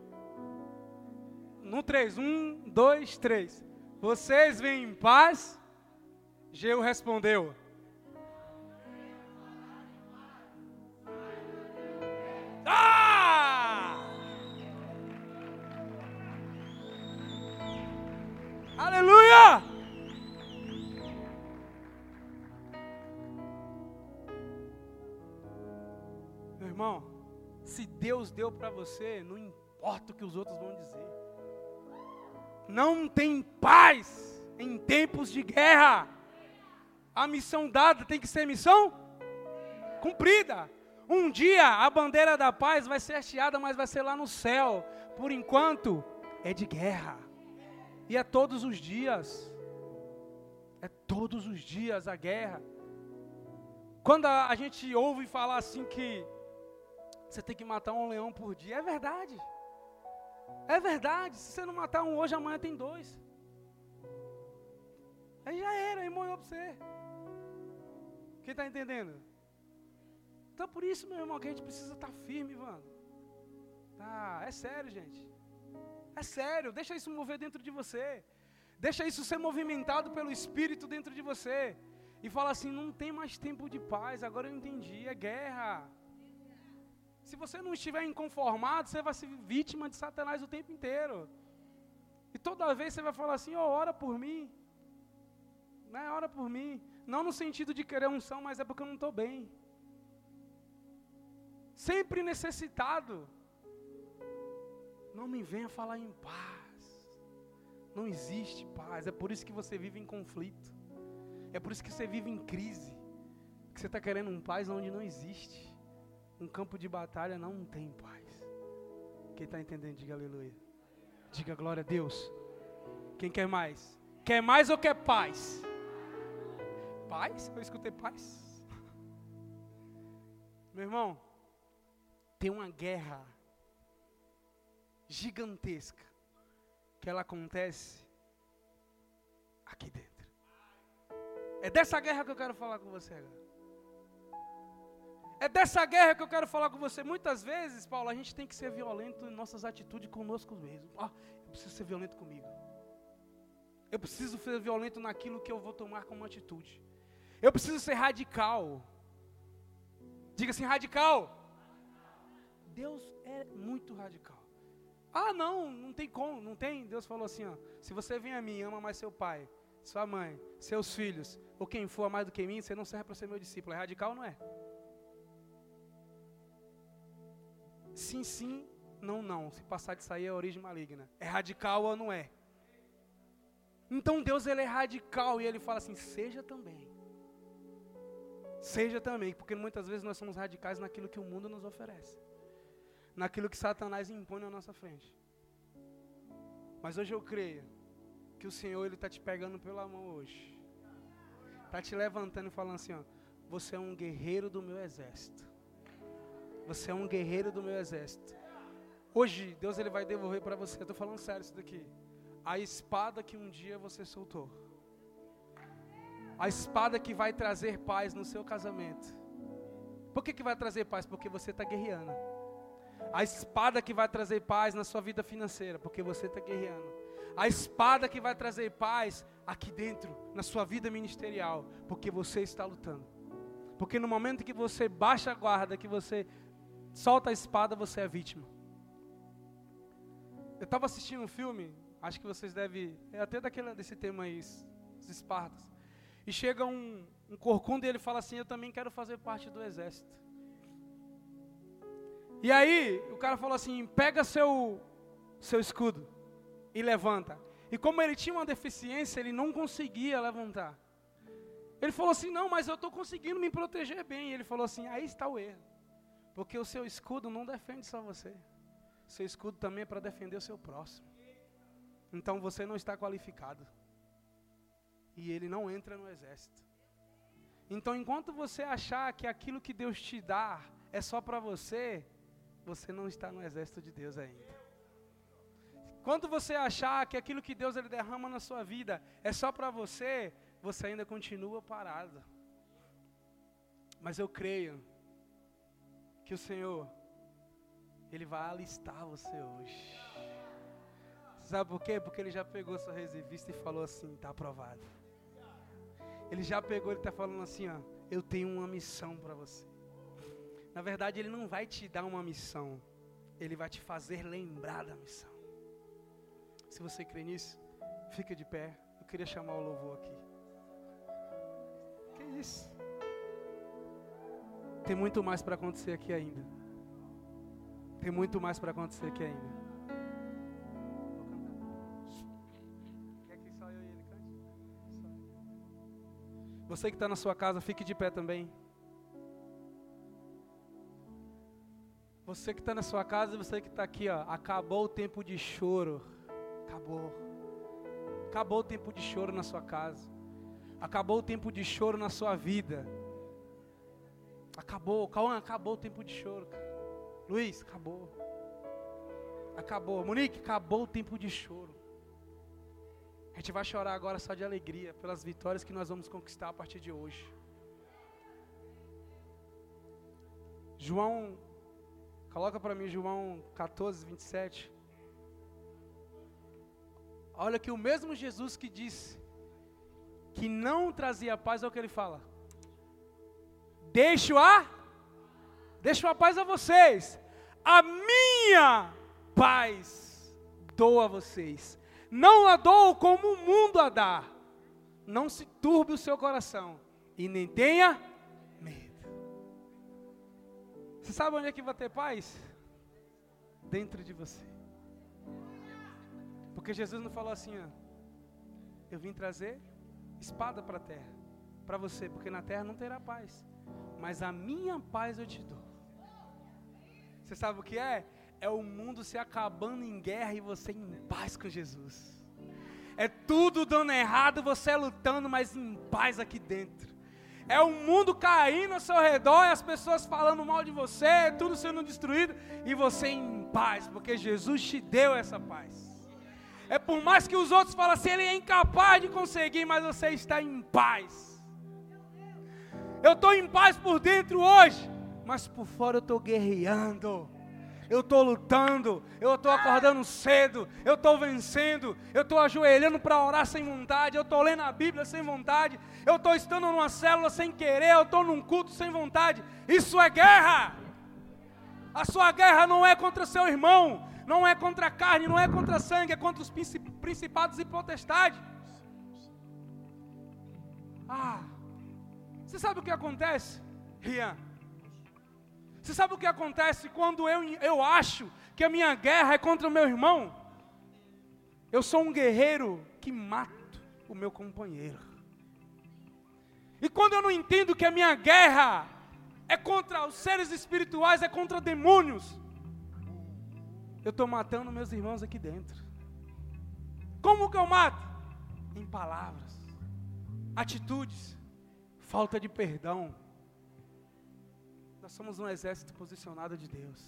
No 3, 1, 2, 3. Vocês vêm em paz? Geu respondeu: Ah! Aleluia! Meu irmão, se Deus deu para você, não importa o que os outros vão dizer. Não tem paz em tempos de guerra. A missão dada tem que ser missão cumprida. Um dia a bandeira da paz vai ser hasteada, mas vai ser lá no céu. Por enquanto, é de guerra. E é todos os dias. É todos os dias a guerra. Quando a, a gente ouve falar assim que você tem que matar um leão por dia, é verdade. É verdade. Se você não matar um hoje, amanhã tem dois. Aí já era, aí morreu para você. Quem está entendendo? Então por isso, meu irmão, que a gente precisa estar tá firme, mano. Tá, é sério, gente. É sério, deixa isso mover dentro de você. Deixa isso ser movimentado pelo Espírito dentro de você. E fala assim: não tem mais tempo de paz, agora eu entendi, é guerra. Se você não estiver inconformado, você vai ser vítima de Satanás o tempo inteiro. E toda vez você vai falar assim: oh, ora por mim. Né, ora por mim. Não no sentido de querer unção, mas é porque eu não estou bem sempre necessitado. Não me venha falar em paz. Não existe paz. É por isso que você vive em conflito. É por isso que você vive em crise. Que você está querendo um paz onde não existe. Um campo de batalha não tem paz. Quem está entendendo, diga aleluia. Diga glória a Deus. Quem quer mais? Quer mais ou quer paz? Paz? Eu escutei paz. Meu irmão, tem uma guerra gigantesca que ela acontece aqui dentro. É dessa guerra que eu quero falar com você agora. É dessa guerra que eu quero falar com você. Muitas vezes, Paulo, a gente tem que ser violento em nossas atitudes conosco mesmo. Ah, eu preciso ser violento comigo. Eu preciso ser violento naquilo que eu vou tomar como atitude. Eu preciso ser radical. Diga assim, radical. Deus é muito radical. Ah, não, não tem como, não tem. Deus falou assim: ó, se você vem a mim, ama mais seu pai, sua mãe, seus filhos, ou quem for mais do que mim, você não serve para ser meu discípulo. É radical ou não é? Sim, sim, não, não. Se passar de sair é origem maligna. É radical ou não é? Então Deus ele é radical e ele fala assim: seja também. Seja também, porque muitas vezes nós somos radicais naquilo que o mundo nos oferece, naquilo que Satanás impõe na nossa frente. Mas hoje eu creio que o Senhor ele está te pegando pela mão hoje, está te levantando e falando assim: ó, você é um guerreiro do meu exército. Você é um guerreiro do meu exército. Hoje Deus ele vai devolver para você. Eu estou falando sério isso daqui. A espada que um dia você soltou a espada que vai trazer paz no seu casamento. Por que, que vai trazer paz? Porque você está guerreando. A espada que vai trazer paz na sua vida financeira, porque você está guerreando. A espada que vai trazer paz aqui dentro, na sua vida ministerial, porque você está lutando. Porque no momento que você baixa a guarda, que você solta a espada, você é vítima. Eu estava assistindo um filme, acho que vocês devem, é até daquele, desse tema aí, os Espartas. E chega um, um corcunda e ele fala assim: Eu também quero fazer parte do exército. E aí, o cara falou assim: Pega seu, seu escudo e levanta. E como ele tinha uma deficiência, ele não conseguia levantar. Ele falou assim: Não, mas eu estou conseguindo me proteger bem. E ele falou assim: Aí está o erro. Porque o seu escudo não defende só você. Seu escudo também é para defender o seu próximo. Então você não está qualificado e ele não entra no exército. Então, enquanto você achar que aquilo que Deus te dá é só para você, você não está no exército de Deus ainda. Quando você achar que aquilo que Deus ele derrama na sua vida é só para você, você ainda continua parado. Mas eu creio que o Senhor ele vai alistar você hoje. Sabe por quê? Porque ele já pegou sua reservista e falou assim: está aprovado. Ele já pegou, ele está falando assim, ó, eu tenho uma missão para você. Na verdade, ele não vai te dar uma missão, ele vai te fazer lembrar da missão. Se você crê nisso, fica de pé. Eu queria chamar o louvor aqui. Que isso? Tem muito mais para acontecer aqui ainda. Tem muito mais para acontecer aqui ainda. Você que está na sua casa, fique de pé também. Você que está na sua casa você que está aqui, ó, acabou o tempo de choro. Acabou. Acabou o tempo de choro na sua casa. Acabou o tempo de choro na sua vida. Acabou, Cauã, acabou o tempo de choro. Luiz, acabou. Acabou. Monique, acabou o tempo de choro. A gente vai chorar agora só de alegria pelas vitórias que nós vamos conquistar a partir de hoje. João, coloca para mim João 14, 27. Olha que o mesmo Jesus que disse que não trazia paz, é o que ele fala. Deixo a, deixo a paz a vocês. A minha paz dou a vocês não a dou como o mundo a dá. Não se turbe o seu coração e nem tenha medo. Você sabe onde é que vai ter paz? Dentro de você. Porque Jesus não falou assim, ó, eu vim trazer espada para a terra, para você, porque na terra não terá paz, mas a minha paz eu te dou. Você sabe o que é? é o mundo se acabando em guerra e você em paz com Jesus. É tudo dando errado, você lutando, mas em paz aqui dentro. É o mundo caindo ao seu redor, e as pessoas falando mal de você, tudo sendo destruído, e você em paz, porque Jesus te deu essa paz. É por mais que os outros falem assim, ele é incapaz de conseguir, mas você está em paz. Eu estou em paz por dentro hoje, mas por fora eu estou guerreando. Eu estou lutando, eu estou acordando cedo, eu estou vencendo, eu estou ajoelhando para orar sem vontade, eu estou lendo a Bíblia sem vontade, eu estou estando numa célula sem querer, eu estou num culto sem vontade. Isso é guerra. A sua guerra não é contra seu irmão, não é contra a carne, não é contra sangue, é contra os principados e potestades. Ah, você sabe o que acontece, Rian? Você sabe o que acontece quando eu, eu acho que a minha guerra é contra o meu irmão? Eu sou um guerreiro que mato o meu companheiro. E quando eu não entendo que a minha guerra é contra os seres espirituais, é contra demônios, eu estou matando meus irmãos aqui dentro. Como que eu mato? Em palavras, atitudes, falta de perdão. Nós somos um exército posicionado de Deus.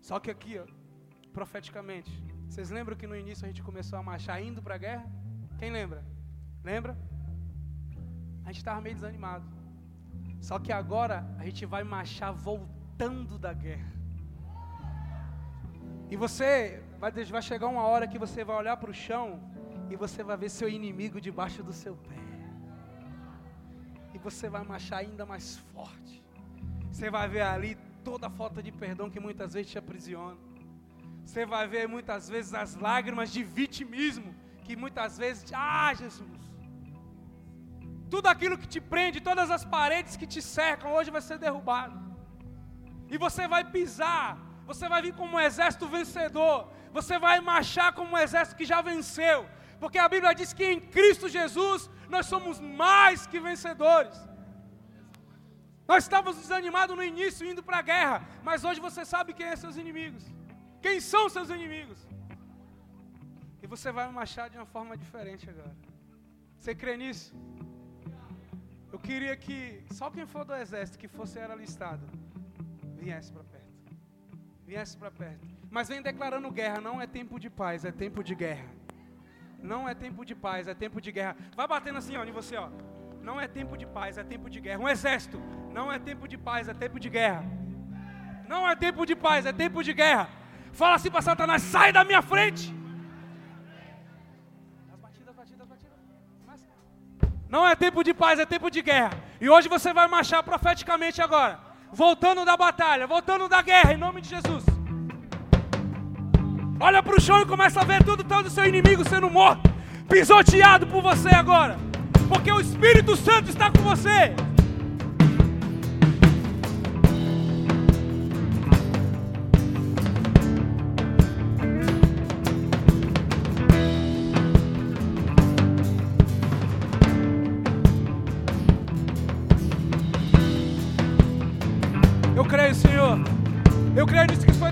Só que aqui, ó, profeticamente, vocês lembram que no início a gente começou a marchar indo para a guerra? Quem lembra? Lembra? A gente estava meio desanimado. Só que agora a gente vai marchar voltando da guerra. E você vai, vai chegar uma hora que você vai olhar para o chão e você vai ver seu inimigo debaixo do seu pé. E você vai marchar ainda mais forte. Você vai ver ali toda a falta de perdão que muitas vezes te aprisiona. Você vai ver muitas vezes as lágrimas de vitimismo que muitas vezes, ah, Jesus. Tudo aquilo que te prende, todas as paredes que te cercam, hoje vai ser derrubado. E você vai pisar você vai vir como um exército vencedor. Você vai marchar como um exército que já venceu. Porque a Bíblia diz que em Cristo Jesus nós somos mais que vencedores. Nós estávamos desanimados no início, indo para a guerra, mas hoje você sabe quem são seus inimigos. Quem são seus inimigos? E você vai marchar de uma forma diferente agora. Você crê nisso? Eu queria que só quem for do exército que fosse era listado viesse para perto viesse para perto. Mas vem declarando guerra, não é tempo de paz, é tempo de guerra. Não é tempo de paz, é tempo de guerra. Vai batendo assim, ó, em você, ó. Não é tempo de paz, é tempo de guerra. Um exército, não é tempo de paz, é tempo de guerra. Não é tempo de paz, é tempo de guerra. Fala assim para Satanás: sai da minha frente. Não é tempo de paz, é tempo de guerra. E hoje você vai marchar profeticamente agora voltando da batalha, voltando da guerra, em nome de Jesus. Olha para o chão e começa a ver tudo, todo o seu inimigo sendo morto, pisoteado por você agora, porque o Espírito Santo está com você.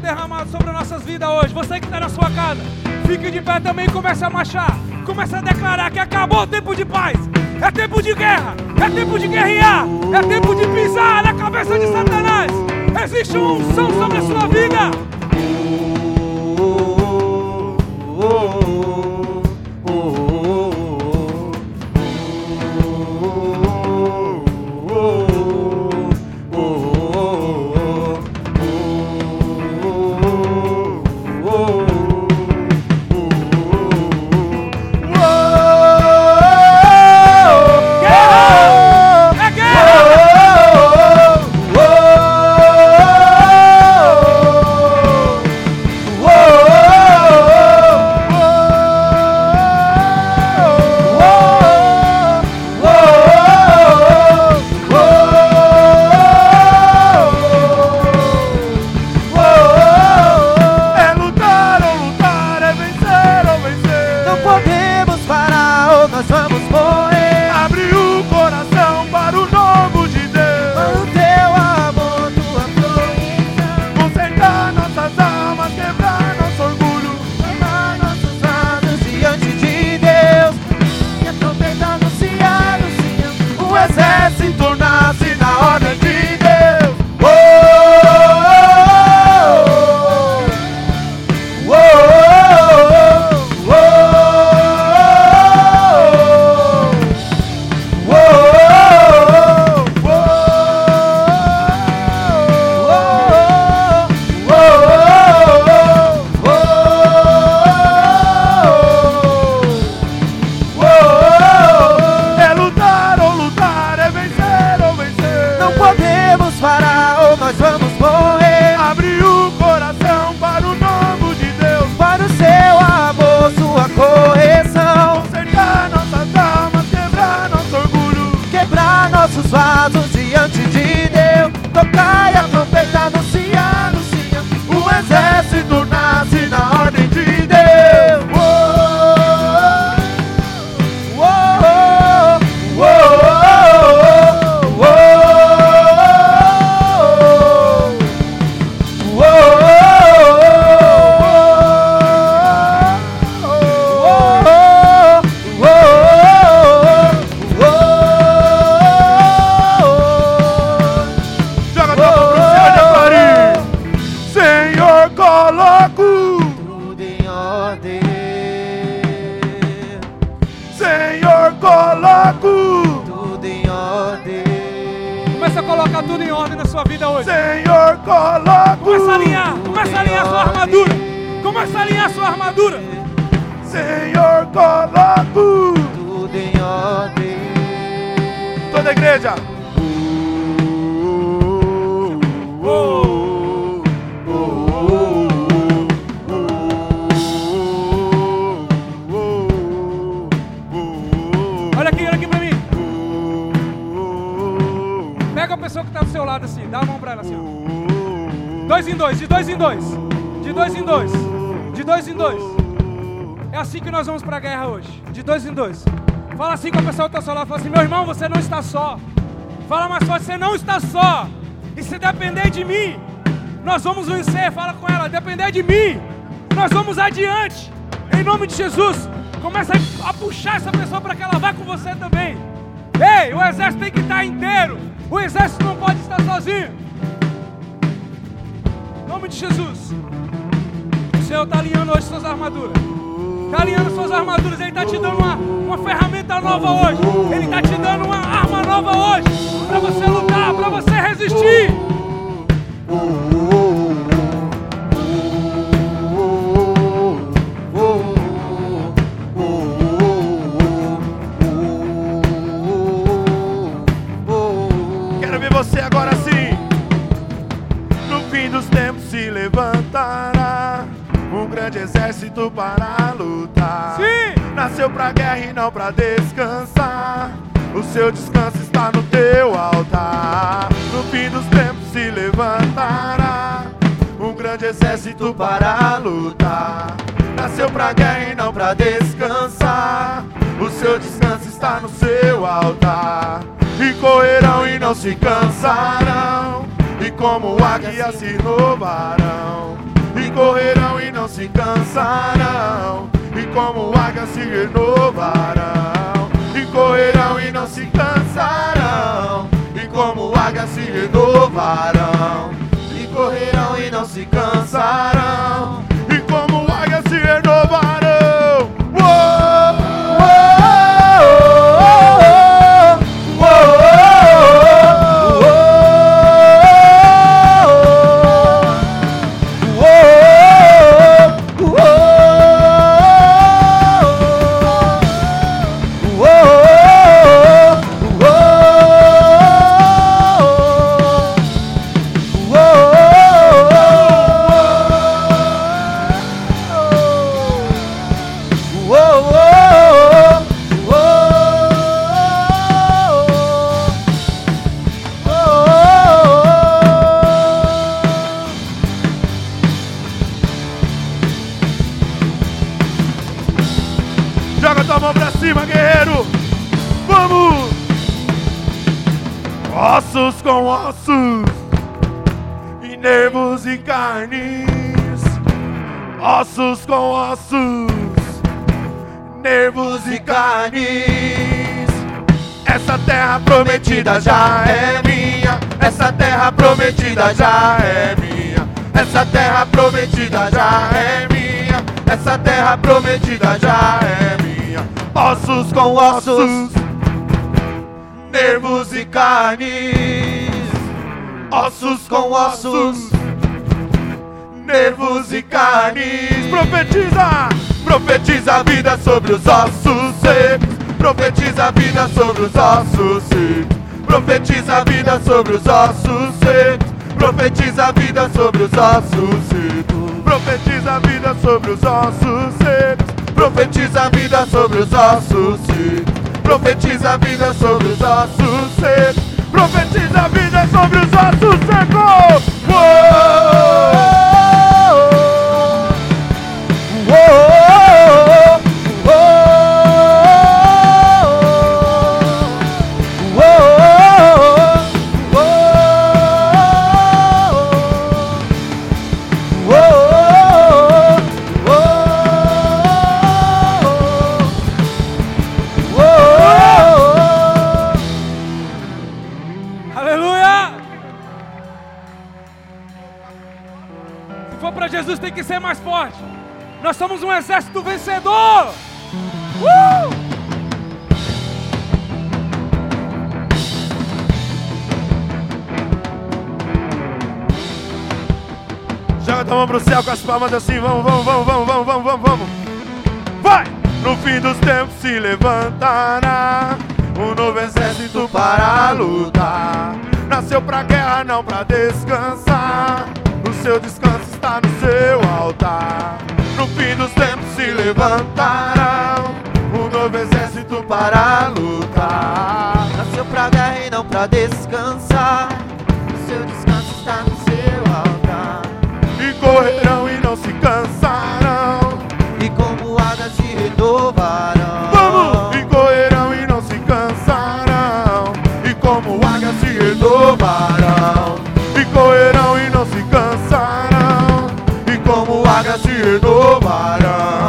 Derramado sobre nossas vidas hoje. Você que está na sua casa, fique de pé também e comece a marchar. Comece a declarar que acabou o tempo de paz. É tempo de guerra. É tempo de guerrear. É tempo de pisar na cabeça de Satanás. Existe uma unção sobre a sua vida. tudo É assim que nós vamos pra guerra hoje. De dois em dois. Fala assim com a pessoa que tá seu lado. Fala assim, meu irmão, você não está só. Fala mais forte, você não está só. E se depender de mim, nós vamos vencer. Fala com ela, depender de mim, nós vamos adiante. Em nome de Jesus. Começa a puxar essa pessoa para que ela vá com você também. Ei, o exército tem que estar inteiro. O exército não pode estar sozinho. Em nome de Jesus. O Senhor está alinhando hoje suas armaduras. Está alinhando suas armaduras. Ele está te dando uma, uma ferramenta nova hoje. Ele está te dando uma arma nova hoje. Para você lutar, para você resistir. Quero ver você agora sim. No fim dos tempos se levantará um grande exército para lutar. Sim. Nasceu pra guerra e não pra descansar. O seu descanso está no teu altar. No fim dos tempos se levantará um grande exército para lutar. Nasceu pra guerra e não pra descansar. O seu descanso está no seu altar. E correrão e não se cansarão. E como águias se renovarão. E correrão e não se cansarão. E como águias se renovarão. E correrão e não se cansarão. E como águias se renovarão. E correrão e não se cansarão. Terra prometida já é minha. Essa terra prometida já é minha. Essa terra prometida já é minha. Essa terra prometida já é minha. Ossos com ossos, nervos e carnes. Ossos com ossos, nervos e carnes. Profetiza, profetiza a vida sobre os ossos. Profetiza a vida sobre os ossos secos. Profetiza a vida sobre os ossos secos. Profetiza a vida sobre os ossos secos. Profetiza a vida sobre os ossos secos. Profetiza a vida sobre os ossos secos. Profetiza a vida sobre os ossos secos. Profetiza a vida sobre os ossos secos. Jesus tem que ser mais forte. Nós somos um exército vencedor. Uh! Joga a mão pro céu com as palmas assim, vamos, vamos, vamos, vamos, vamos, vamos, vamos, vamos. Vai! No fim dos tempos se levantará um novo exército para lutar. Nasceu pra guerra, não pra descansar. O seu descanso está no seu altar. No fim dos tempos se levantará um novo exército para lutar. Nasceu pra guerra e não pra descansar. O seu descanso bottom.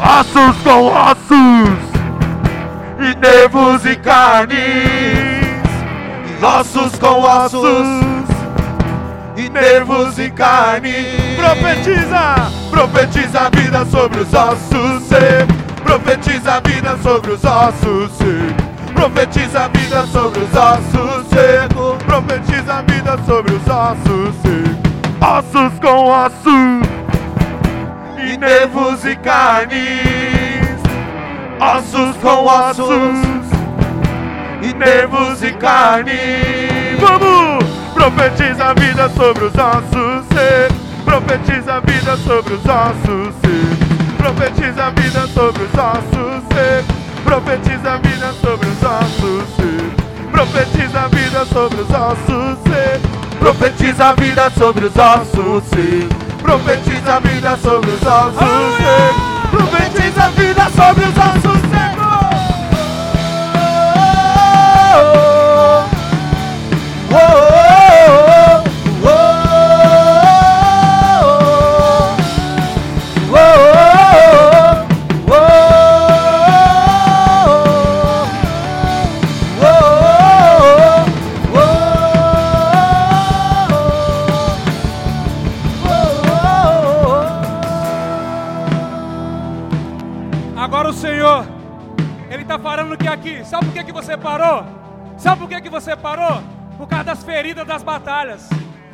Ossos! Com ossos! E nervos e carnes! Ossos com ossos! E nervos e carne! Profetiza! Profetiza a vida sobre os ossos secos! Profetiza a vida sobre os ossos secos! Profetiza a vida sobre os ossos secos! Profetiza a vida sobre os ossos secos! Ossos com ossos! E nervos e carnes, ossos com ossos, e nervos e carne. Vamos! Profetiza a vida sobre os ossos, cê. profetiza a vida sobre os ossos, cê. profetiza a vida sobre os ossos, cê. profetiza a vida sobre os ossos, profetiza a vida sobre os ossos, profetiza a vida sobre os ossos. Profetiza a vida sobre os ossos, cê. profetiza a vida sobre os ossos secos. Agora o aqui? Sabe por que, que você parou? Sabe por que, que você parou? Por causa das feridas das batalhas,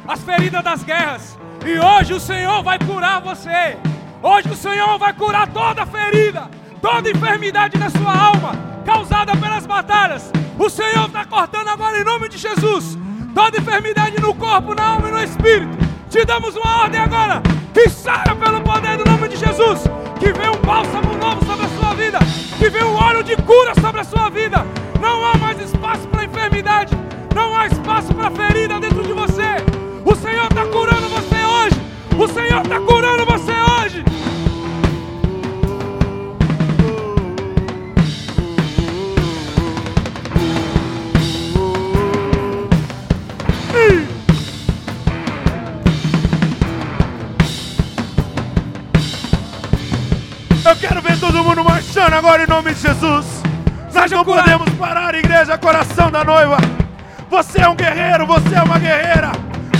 as feridas das guerras. E hoje o Senhor vai curar você. Hoje o Senhor vai curar toda ferida, toda enfermidade na sua alma, causada pelas batalhas. O Senhor está cortando agora em nome de Jesus. Toda enfermidade no corpo, na alma e no espírito. Te damos uma ordem agora. Que saia pelo poder do nome de Jesus. Que venha um bálsamo novo sobre a sua vida. Que venha um óleo de cura sobre a sua vida. Não há mais espaço para enfermidade. Não há espaço para ferida dentro de você. O Senhor está curando você hoje. O Senhor está curando você todo mundo marchando agora em nome de Jesus. Nós não podemos parar, igreja, coração da noiva. Você é um guerreiro, você é uma guerreira.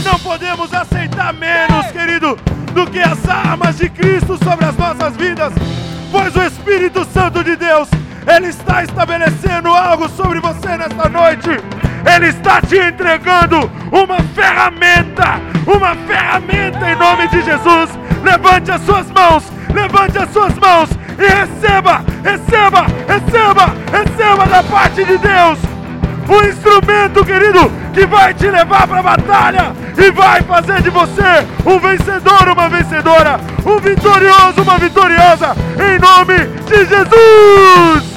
Não podemos aceitar menos, querido, do que as armas de Cristo sobre as nossas vidas. Pois o Espírito Santo de Deus, Ele está estabelecendo algo sobre você nesta noite. Ele está te entregando uma ferramenta, uma ferramenta em nome de Jesus. Levante as suas mãos, levante as suas mãos e receba, receba, receba, receba da parte de Deus um instrumento, querido, que vai te levar para a batalha e vai fazer de você um vencedor, uma vencedora, um vitorioso, uma vitoriosa, em nome de Jesus.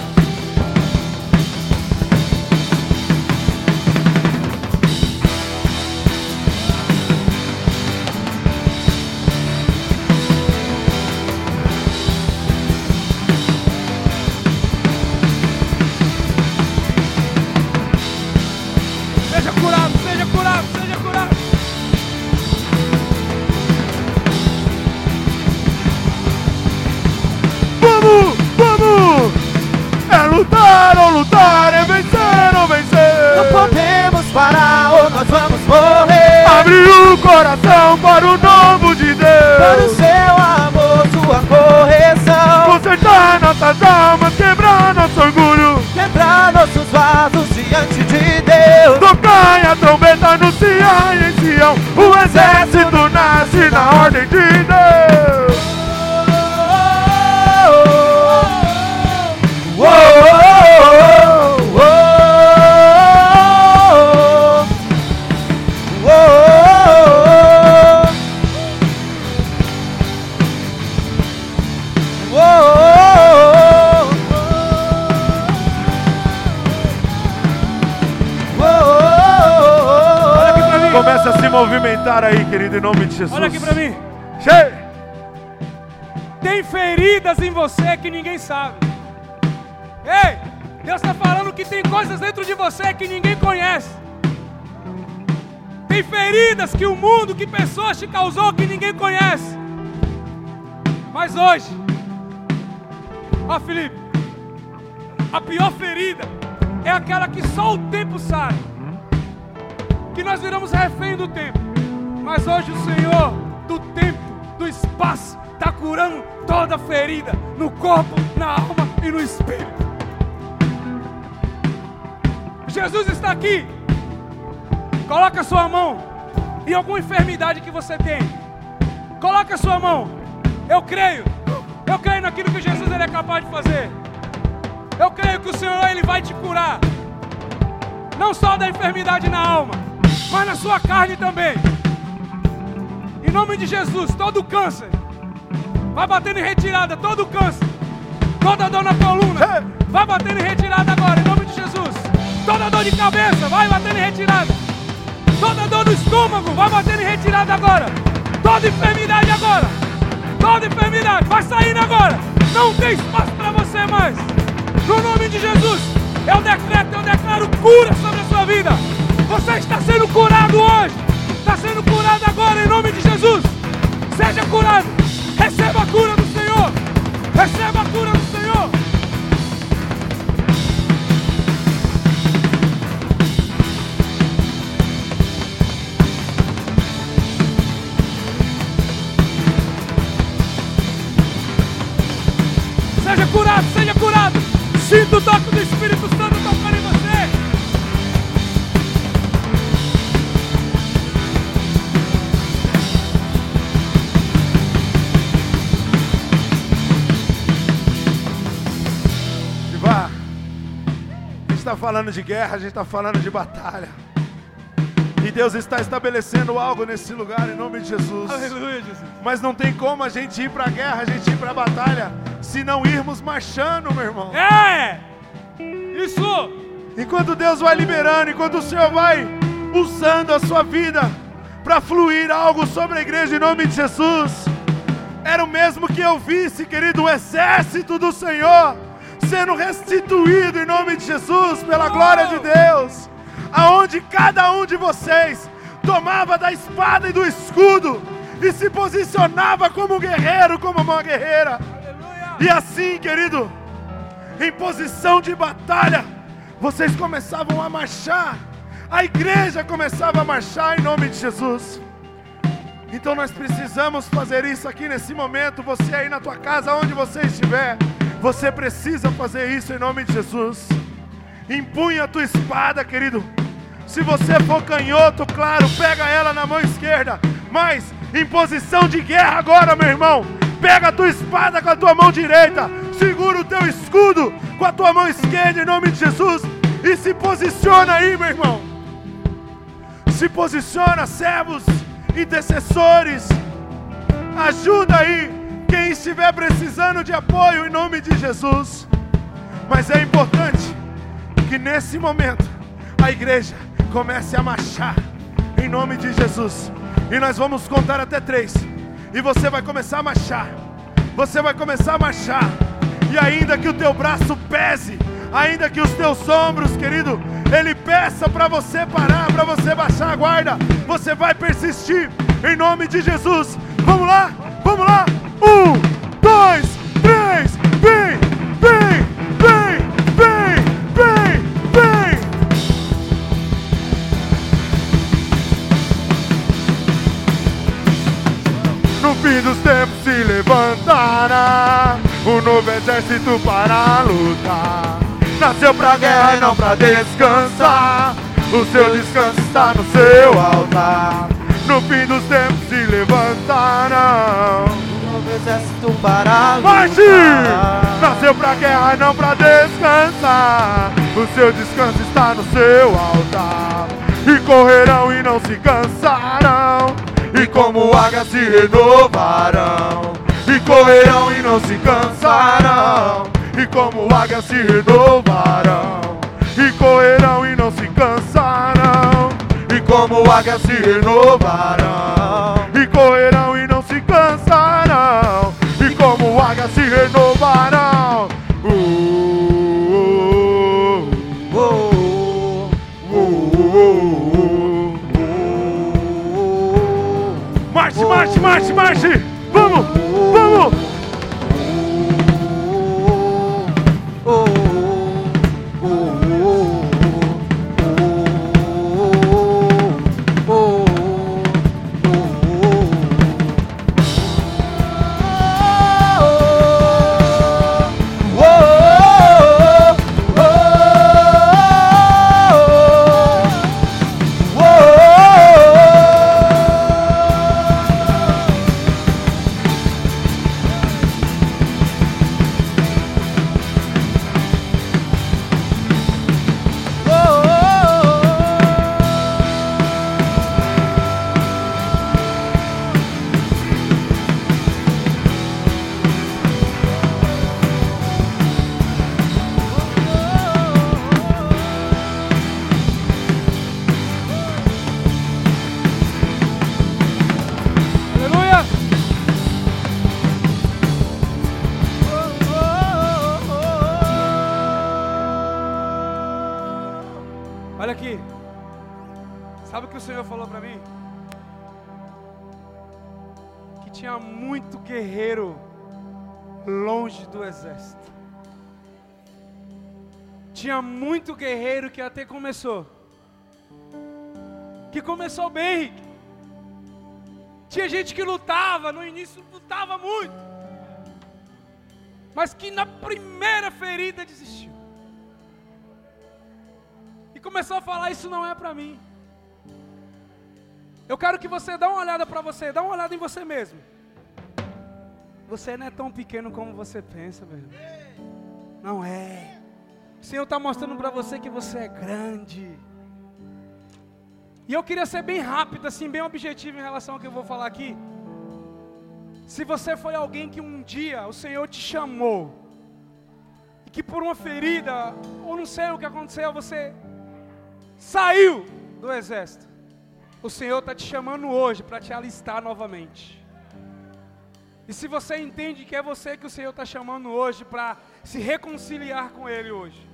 Para o novo de Para o Deus. seu amor, sua correção. Consertar nossas almas, quebrar nosso orgulho. Quebrar nossos vasos diante de Deus. Tocai a trombeta, anunciar em Sião. O exército nasce na ordem de Jesus. Olha aqui pra mim. Cheio. Tem feridas em você que ninguém sabe. Ei, Deus está falando que tem coisas dentro de você que ninguém conhece. Tem feridas que o mundo, que pessoas te causou que ninguém conhece. Mas hoje, ó Felipe, a pior ferida é aquela que só o tempo sabe. Que nós viramos refém do tempo. Mas hoje o Senhor do tempo, do espaço, está curando toda ferida no corpo, na alma e no espírito. Jesus está aqui. Coloca sua mão em alguma enfermidade que você tem. Coloca sua mão. Eu creio. Eu creio naquilo que Jesus ele é capaz de fazer. Eu creio que o Senhor ele vai te curar. Não só da enfermidade na alma, mas na sua carne também. Em nome de Jesus, todo câncer vai batendo em retirada, todo câncer, toda dor na coluna, vai batendo em retirada agora, em nome de Jesus. Toda dor de cabeça, vai batendo em retirada. Toda dor no estômago, vai batendo em retirada agora. Toda enfermidade agora. Toda enfermidade, vai saindo agora. Não tem espaço para você mais. No nome de Jesus, eu decreto, eu declaro cura sobre a sua vida. Você está sendo curado hoje. Está sendo curado agora em nome de. Seja curado. Receba a cura do Senhor. Receba a cura do Senhor. Seja curado, seja curado. Sinta o toque está falando de guerra, a gente está falando de batalha. E Deus está estabelecendo algo nesse lugar em nome de Jesus. Aleluia, Jesus. Mas não tem como a gente ir para a guerra, a gente ir para a batalha, se não irmos marchando, meu irmão. É! Isso! Enquanto Deus vai liberando, enquanto o Senhor vai usando a sua vida para fluir algo sobre a igreja em nome de Jesus. Era o mesmo que eu visse, querido, o exército do Senhor sendo restituído em nome de Jesus, pela glória de Deus. Aonde cada um de vocês tomava da espada e do escudo e se posicionava como um guerreiro, como uma guerreira. E assim, querido, em posição de batalha, vocês começavam a marchar, a igreja começava a marchar em nome de Jesus. Então nós precisamos fazer isso aqui nesse momento, você aí na tua casa, onde você estiver, você precisa fazer isso em nome de Jesus. Empunha a tua espada, querido. Se você for canhoto, claro, pega ela na mão esquerda, mas em posição de guerra agora, meu irmão. Pega a tua espada com a tua mão direita, segura o teu escudo com a tua mão esquerda em nome de Jesus e se posiciona aí, meu irmão. Se posiciona, servos, intercessores. Ajuda aí quem estiver precisando de apoio em nome de Jesus. Mas é importante que nesse momento a igreja comece a marchar em nome de Jesus. E nós vamos contar até três. E você vai começar a marchar. Você vai começar a marchar. E ainda que o teu braço pese, ainda que os teus ombros, querido, ele peça para você parar, para você baixar a guarda, você vai persistir em nome de Jesus. Vamos lá, vamos lá. Um, dois, três, vem, vem, vem, vem, vem, vem. No fim dos tempos se levantará um novo exército para lutar. Nasceu pra guerra e não pra descansar. O seu descanso está no seu altar. No fim dos tempos se levantarão. Exército para Marche! lutar. Nasceu pra guerra e não pra descansar. O seu descanso está no seu altar. E correrão e não se cansarão. E como águias se renovarão. E correrão e não se cansarão. E como águias se renovarão. E correrão e não se cansarão. E como águias se renovarão. E correrão e como águias se renovarão. Marche, marche, marche, marche! Tinha muito guerreiro que até começou. Que começou bem. Tinha gente que lutava, no início lutava muito. Mas que na primeira ferida desistiu. E começou a falar: Isso não é para mim. Eu quero que você dê uma olhada para você, dá uma olhada em você mesmo. Você não é tão pequeno como você pensa, velho. Não é. O Senhor está mostrando para você que você é grande. E eu queria ser bem rápido, assim, bem objetivo em relação ao que eu vou falar aqui. Se você foi alguém que um dia o Senhor te chamou, e que por uma ferida, ou não sei o que aconteceu, você saiu do exército, o Senhor está te chamando hoje para te alistar novamente. E se você entende que é você que o Senhor está chamando hoje para se reconciliar com Ele hoje,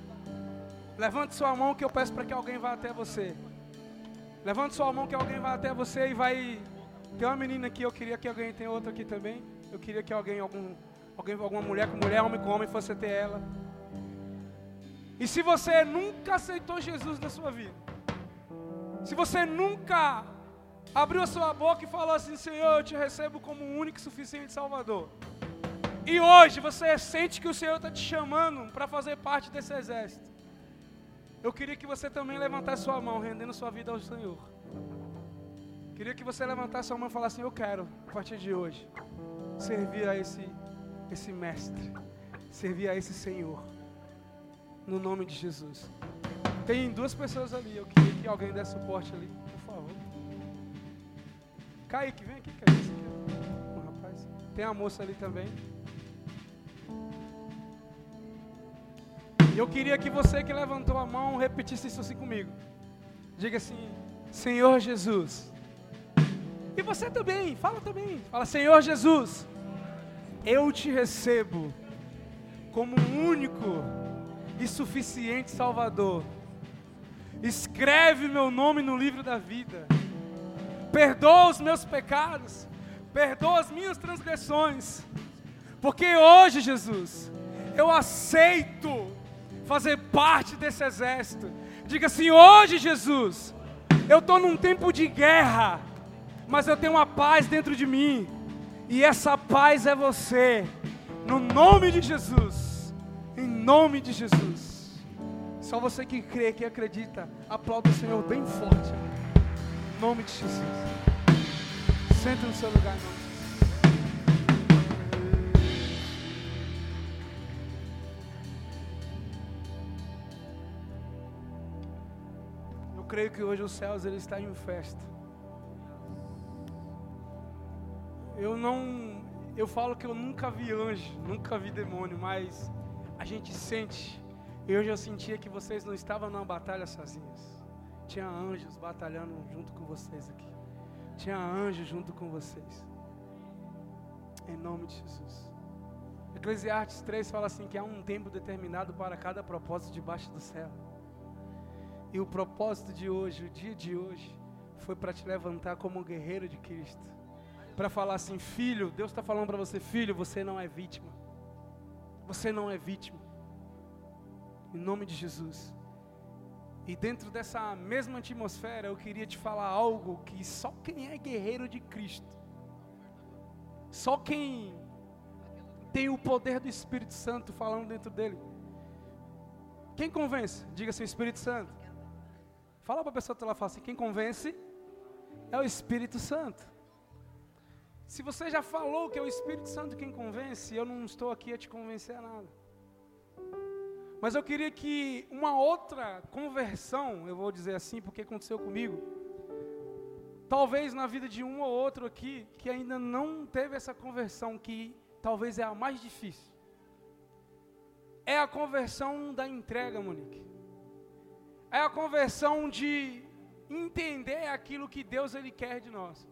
levante sua mão que eu peço para que alguém vá até você. Levante sua mão que alguém vai até você e vai. Tem uma menina aqui, eu queria que alguém tem outra aqui também. Eu queria que alguém, algum, alguém, alguma mulher com mulher, homem com homem, fosse ter ela. E se você nunca aceitou Jesus na sua vida, se você nunca abriu a sua boca e falou assim, Senhor, eu te recebo como um único e suficiente Salvador. E hoje você sente que o Senhor está te chamando para fazer parte desse exército. Eu queria que você também levantasse sua mão, rendendo sua vida ao Senhor. Queria que você levantasse sua mão e falasse Eu quero, a partir de hoje, servir a esse, esse mestre, servir a esse Senhor, no nome de Jesus. Tem duas pessoas ali, eu queria que alguém desse suporte ali. Kaique, vem aqui, Kaique. Um rapaz. Tem a moça ali também. E eu queria que você que levantou a mão repetisse isso assim comigo. Diga assim: Senhor Jesus. E você também, fala também. Fala: Senhor Jesus, eu te recebo como um único e suficiente Salvador. Escreve meu nome no livro da vida. Perdoa os meus pecados. Perdoa as minhas transgressões. Porque hoje, Jesus, eu aceito fazer parte desse exército. Diga assim: hoje, Jesus, eu estou num tempo de guerra, mas eu tenho uma paz dentro de mim. E essa paz é você. No nome de Jesus. Em nome de Jesus. Só você que crê, que acredita, aplauda o Senhor bem forte. Nome de Jesus. Senta no seu lugar. Eu creio que hoje os céus ele está em festa. Eu não, eu falo que eu nunca vi anjo, nunca vi demônio, mas a gente sente. Eu já sentia que vocês não estavam numa batalha sozinhos. Tinha anjos batalhando junto com vocês aqui. Tinha anjos junto com vocês. Em nome de Jesus. Eclesiastes 3 fala assim que há um tempo determinado para cada propósito debaixo do céu. E o propósito de hoje, o dia de hoje, foi para te levantar como um guerreiro de Cristo. Para falar assim, filho, Deus está falando para você, filho, você não é vítima. Você não é vítima. Em nome de Jesus. E dentro dessa mesma atmosfera, eu queria te falar algo que só quem é guerreiro de Cristo, só quem tem o poder do Espírito Santo falando dentro dele. Quem convence? Diga assim, Espírito Santo. Fala para a pessoa que lá, fala assim, quem convence é o Espírito Santo. Se você já falou que é o Espírito Santo quem convence, eu não estou aqui a te convencer a nada. Mas eu queria que uma outra conversão, eu vou dizer assim porque aconteceu comigo, talvez na vida de um ou outro aqui que ainda não teve essa conversão, que talvez é a mais difícil. É a conversão da entrega, Monique. É a conversão de entender aquilo que Deus ele quer de nós.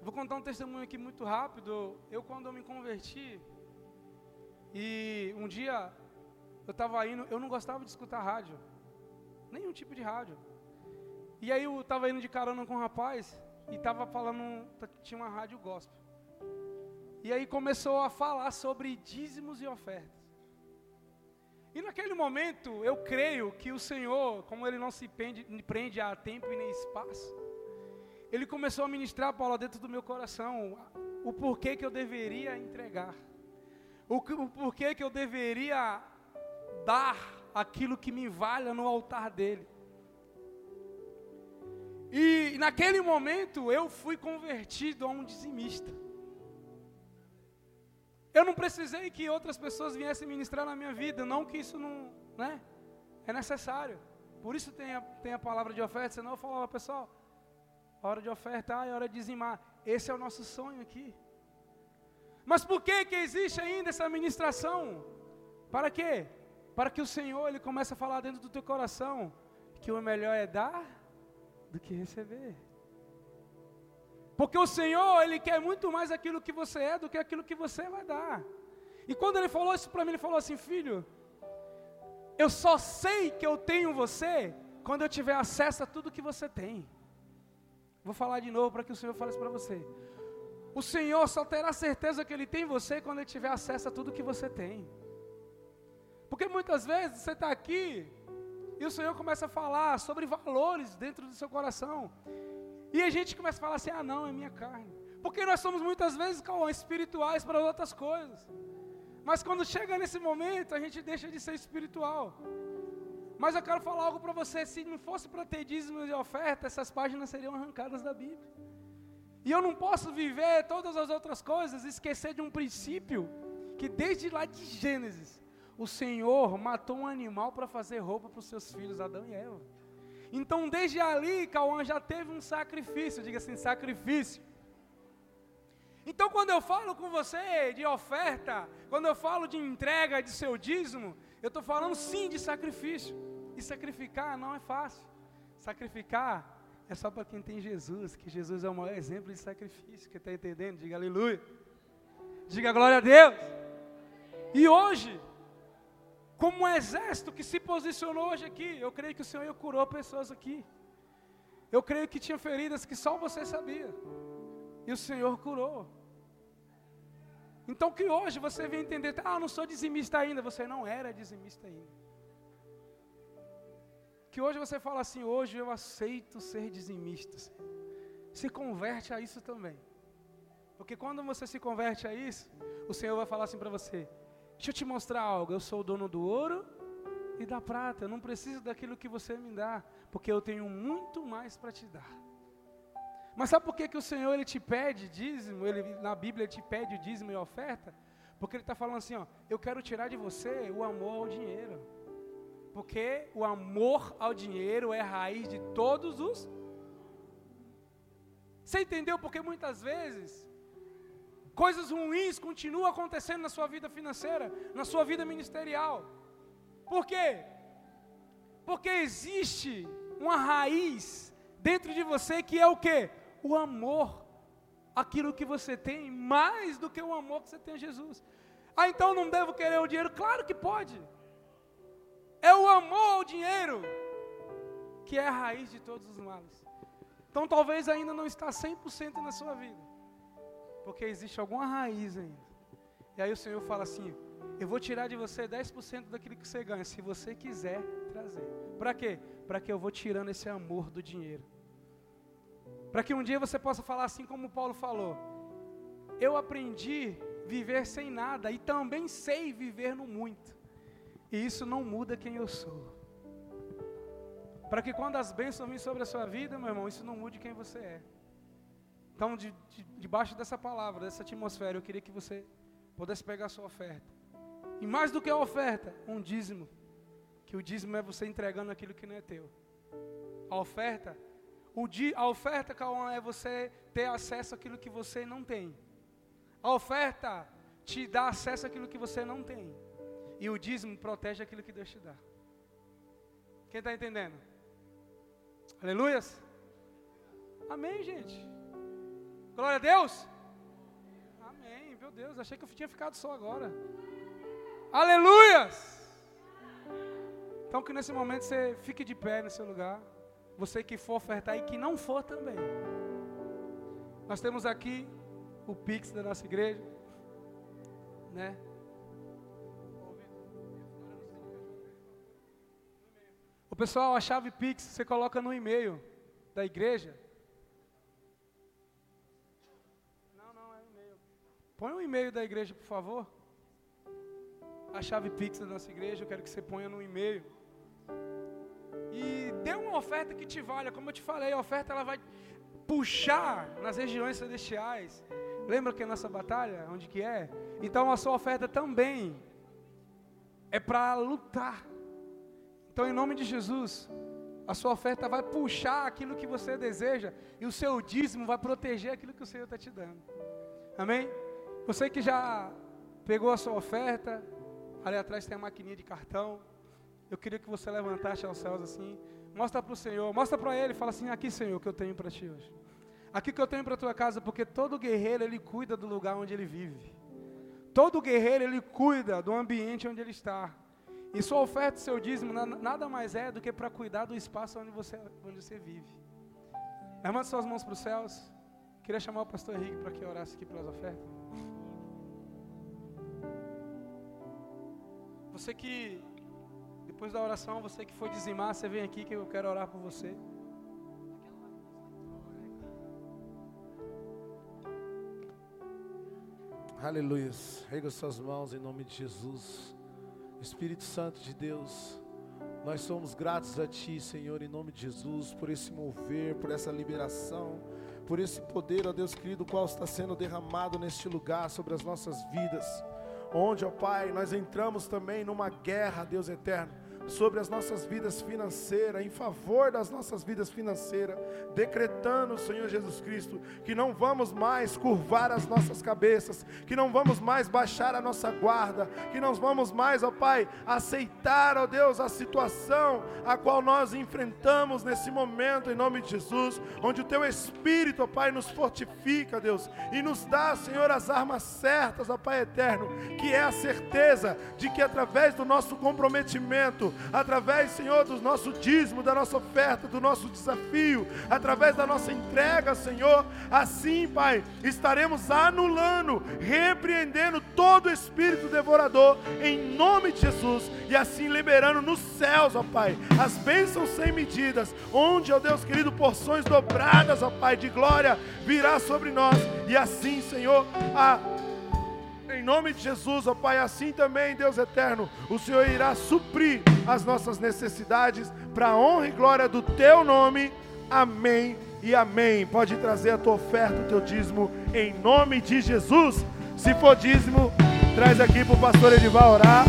Vou contar um testemunho aqui muito rápido. Eu, quando eu me converti, e um dia eu estava indo, eu não gostava de escutar rádio, nenhum tipo de rádio. E aí eu estava indo de carona com um rapaz e estava falando, tinha uma rádio gospel. E aí começou a falar sobre dízimos e ofertas. E naquele momento, eu creio que o Senhor, como Ele não se prende, prende a tempo e nem espaço, ele começou a ministrar, Paulo, dentro do meu coração, o porquê que eu deveria entregar, o, o porquê que eu deveria dar aquilo que me valha no altar dele. E naquele momento eu fui convertido a um dizimista. Eu não precisei que outras pessoas viessem ministrar na minha vida, não que isso não, né? É necessário. Por isso tem a, tem a palavra de oferta, senão eu falava, pessoal, hora de ofertar, é hora de dizimar. Esse é o nosso sonho aqui. Mas por que que existe ainda essa ministração? Para quê? Para que o Senhor ele comece a falar dentro do teu coração que o melhor é dar do que receber. Porque o Senhor, ele quer muito mais aquilo que você é do que aquilo que você vai dar. E quando ele falou isso para mim, ele falou assim: "Filho, eu só sei que eu tenho você quando eu tiver acesso a tudo que você tem." Vou falar de novo para que o Senhor fale isso para você. O Senhor só terá certeza que Ele tem você quando Ele tiver acesso a tudo que você tem. Porque muitas vezes você está aqui e o Senhor começa a falar sobre valores dentro do seu coração. E a gente começa a falar assim: ah, não, é minha carne. Porque nós somos muitas vezes espirituais para outras coisas. Mas quando chega nesse momento, a gente deixa de ser espiritual. Mas eu quero falar algo para você: se não fosse para ter dízimos e oferta, essas páginas seriam arrancadas da Bíblia. E eu não posso viver todas as outras coisas, esquecer de um princípio que desde lá de Gênesis, o Senhor matou um animal para fazer roupa para os seus filhos, Adão e Eva. Então, desde ali, Cauã já teve um sacrifício, diga assim: sacrifício. Então, quando eu falo com você de oferta, quando eu falo de entrega de seu dízimo, eu estou falando sim de sacrifício. E sacrificar não é fácil. Sacrificar é só para quem tem Jesus, que Jesus é o maior exemplo de sacrifício. Que está entendendo? Diga aleluia. Diga glória a Deus. E hoje, como um exército que se posicionou hoje aqui, eu creio que o Senhor curou pessoas aqui. Eu creio que tinha feridas que só você sabia. E o Senhor curou. Então que hoje você vem entender, ah, eu não sou dizimista ainda, você não era dizimista ainda. Que hoje você fala assim, hoje eu aceito ser dizimista. Se converte a isso também. Porque quando você se converte a isso, o Senhor vai falar assim para você: Deixa eu te mostrar algo. Eu sou o dono do ouro e da prata. Eu não preciso daquilo que você me dá, porque eu tenho muito mais para te dar. Mas sabe por que, que o Senhor ele te pede dízimo? Ele, na Bíblia ele te pede o dízimo e a oferta? Porque ele está falando assim: ó, eu quero tirar de você o amor ao dinheiro. Porque o amor ao dinheiro é raiz de todos os. Você entendeu? Porque muitas vezes coisas ruins continuam acontecendo na sua vida financeira, na sua vida ministerial. Por quê? Porque existe uma raiz dentro de você que é o quê? O amor. Aquilo que você tem, mais do que o amor que você tem a Jesus. Ah, então não devo querer o dinheiro? Claro que pode. É o amor ao dinheiro que é a raiz de todos os males. Então talvez ainda não está 100% na sua vida. Porque existe alguma raiz ainda. E aí o Senhor fala assim: Eu vou tirar de você 10% daquilo que você ganha, se você quiser trazer. Para quê? Para que eu vou tirando esse amor do dinheiro. Para que um dia você possa falar assim como Paulo falou: Eu aprendi viver sem nada e também sei viver no muito. E isso não muda quem eu sou. Para que quando as bênçãos vêm sobre a sua vida, meu irmão, isso não mude quem você é. Então, de, de, debaixo dessa palavra, dessa atmosfera, eu queria que você pudesse pegar a sua oferta. E mais do que a oferta, um dízimo. Que o dízimo é você entregando aquilo que não é teu. A oferta, o di, a oferta, Cauã, é você ter acesso àquilo que você não tem. A oferta te dá acesso àquilo que você não tem. E o dízimo protege aquilo que Deus te dá. Quem está entendendo? Aleluias? Amém, gente. Glória a Deus. Amém. Meu Deus, achei que eu tinha ficado só agora. Aleluias. Então que nesse momento você fique de pé no seu lugar. Você que for ofertar e que não for também. Nós temos aqui o Pix da nossa igreja, né? O pessoal, a chave Pix você coloca no e-mail da igreja. Põe um e-mail da igreja, por favor. A chave Pix da nossa igreja, eu quero que você ponha no e-mail. E dê uma oferta que te valha. Como eu te falei, a oferta ela vai puxar nas regiões celestiais. Lembra que é a nossa batalha, onde que é? Então a sua oferta também é para lutar então, em nome de Jesus, a sua oferta vai puxar aquilo que você deseja e o seu dízimo vai proteger aquilo que o Senhor está te dando. Amém? Você que já pegou a sua oferta, ali atrás tem a maquininha de cartão. Eu queria que você levantasse aos céus assim. Mostra para o Senhor, mostra para Ele, fala assim: aqui, Senhor, que eu tenho para ti hoje. Aqui que eu tenho para tua casa, porque todo guerreiro ele cuida do lugar onde ele vive. Todo guerreiro ele cuida do ambiente onde ele está. E sua oferta, seu dízimo, nada mais é do que para cuidar do espaço onde você, onde você vive. Levante suas mãos para os céus. Queria chamar o pastor Henrique para que orasse aqui pelas ofertas. Você que, depois da oração, você que foi dizimar, você vem aqui que eu quero orar por você. Aleluia. Rega suas mãos em nome de Jesus. Espírito Santo de Deus, nós somos gratos a Ti, Senhor, em nome de Jesus, por esse mover, por essa liberação, por esse poder, ó Deus querido, qual está sendo derramado neste lugar sobre as nossas vidas. Onde, ó Pai, nós entramos também numa guerra, Deus eterno sobre as nossas vidas financeiras, em favor das nossas vidas financeiras, decretando, Senhor Jesus Cristo, que não vamos mais curvar as nossas cabeças, que não vamos mais baixar a nossa guarda, que não vamos mais, ó Pai, aceitar, ó Deus, a situação a qual nós enfrentamos nesse momento, em nome de Jesus, onde o Teu Espírito, ó Pai, nos fortifica, Deus, e nos dá, Senhor, as armas certas, ó Pai eterno, que é a certeza de que através do nosso comprometimento, através, Senhor, do nosso dízimo, da nossa oferta, do nosso desafio, através da nossa entrega, Senhor. Assim, Pai, estaremos anulando, repreendendo todo espírito devorador em nome de Jesus e assim liberando nos céus, ó Pai, as bênçãos sem medidas, onde, ó Deus querido, porções dobradas, ó Pai, de glória virá sobre nós e assim, Senhor, a nome de Jesus, ó Pai, assim também, Deus eterno, o Senhor irá suprir as nossas necessidades para a honra e glória do Teu nome. Amém e amém. Pode trazer a tua oferta, o teu dízimo, em nome de Jesus. Se for dízimo, traz aqui para o pastor Edivar orar.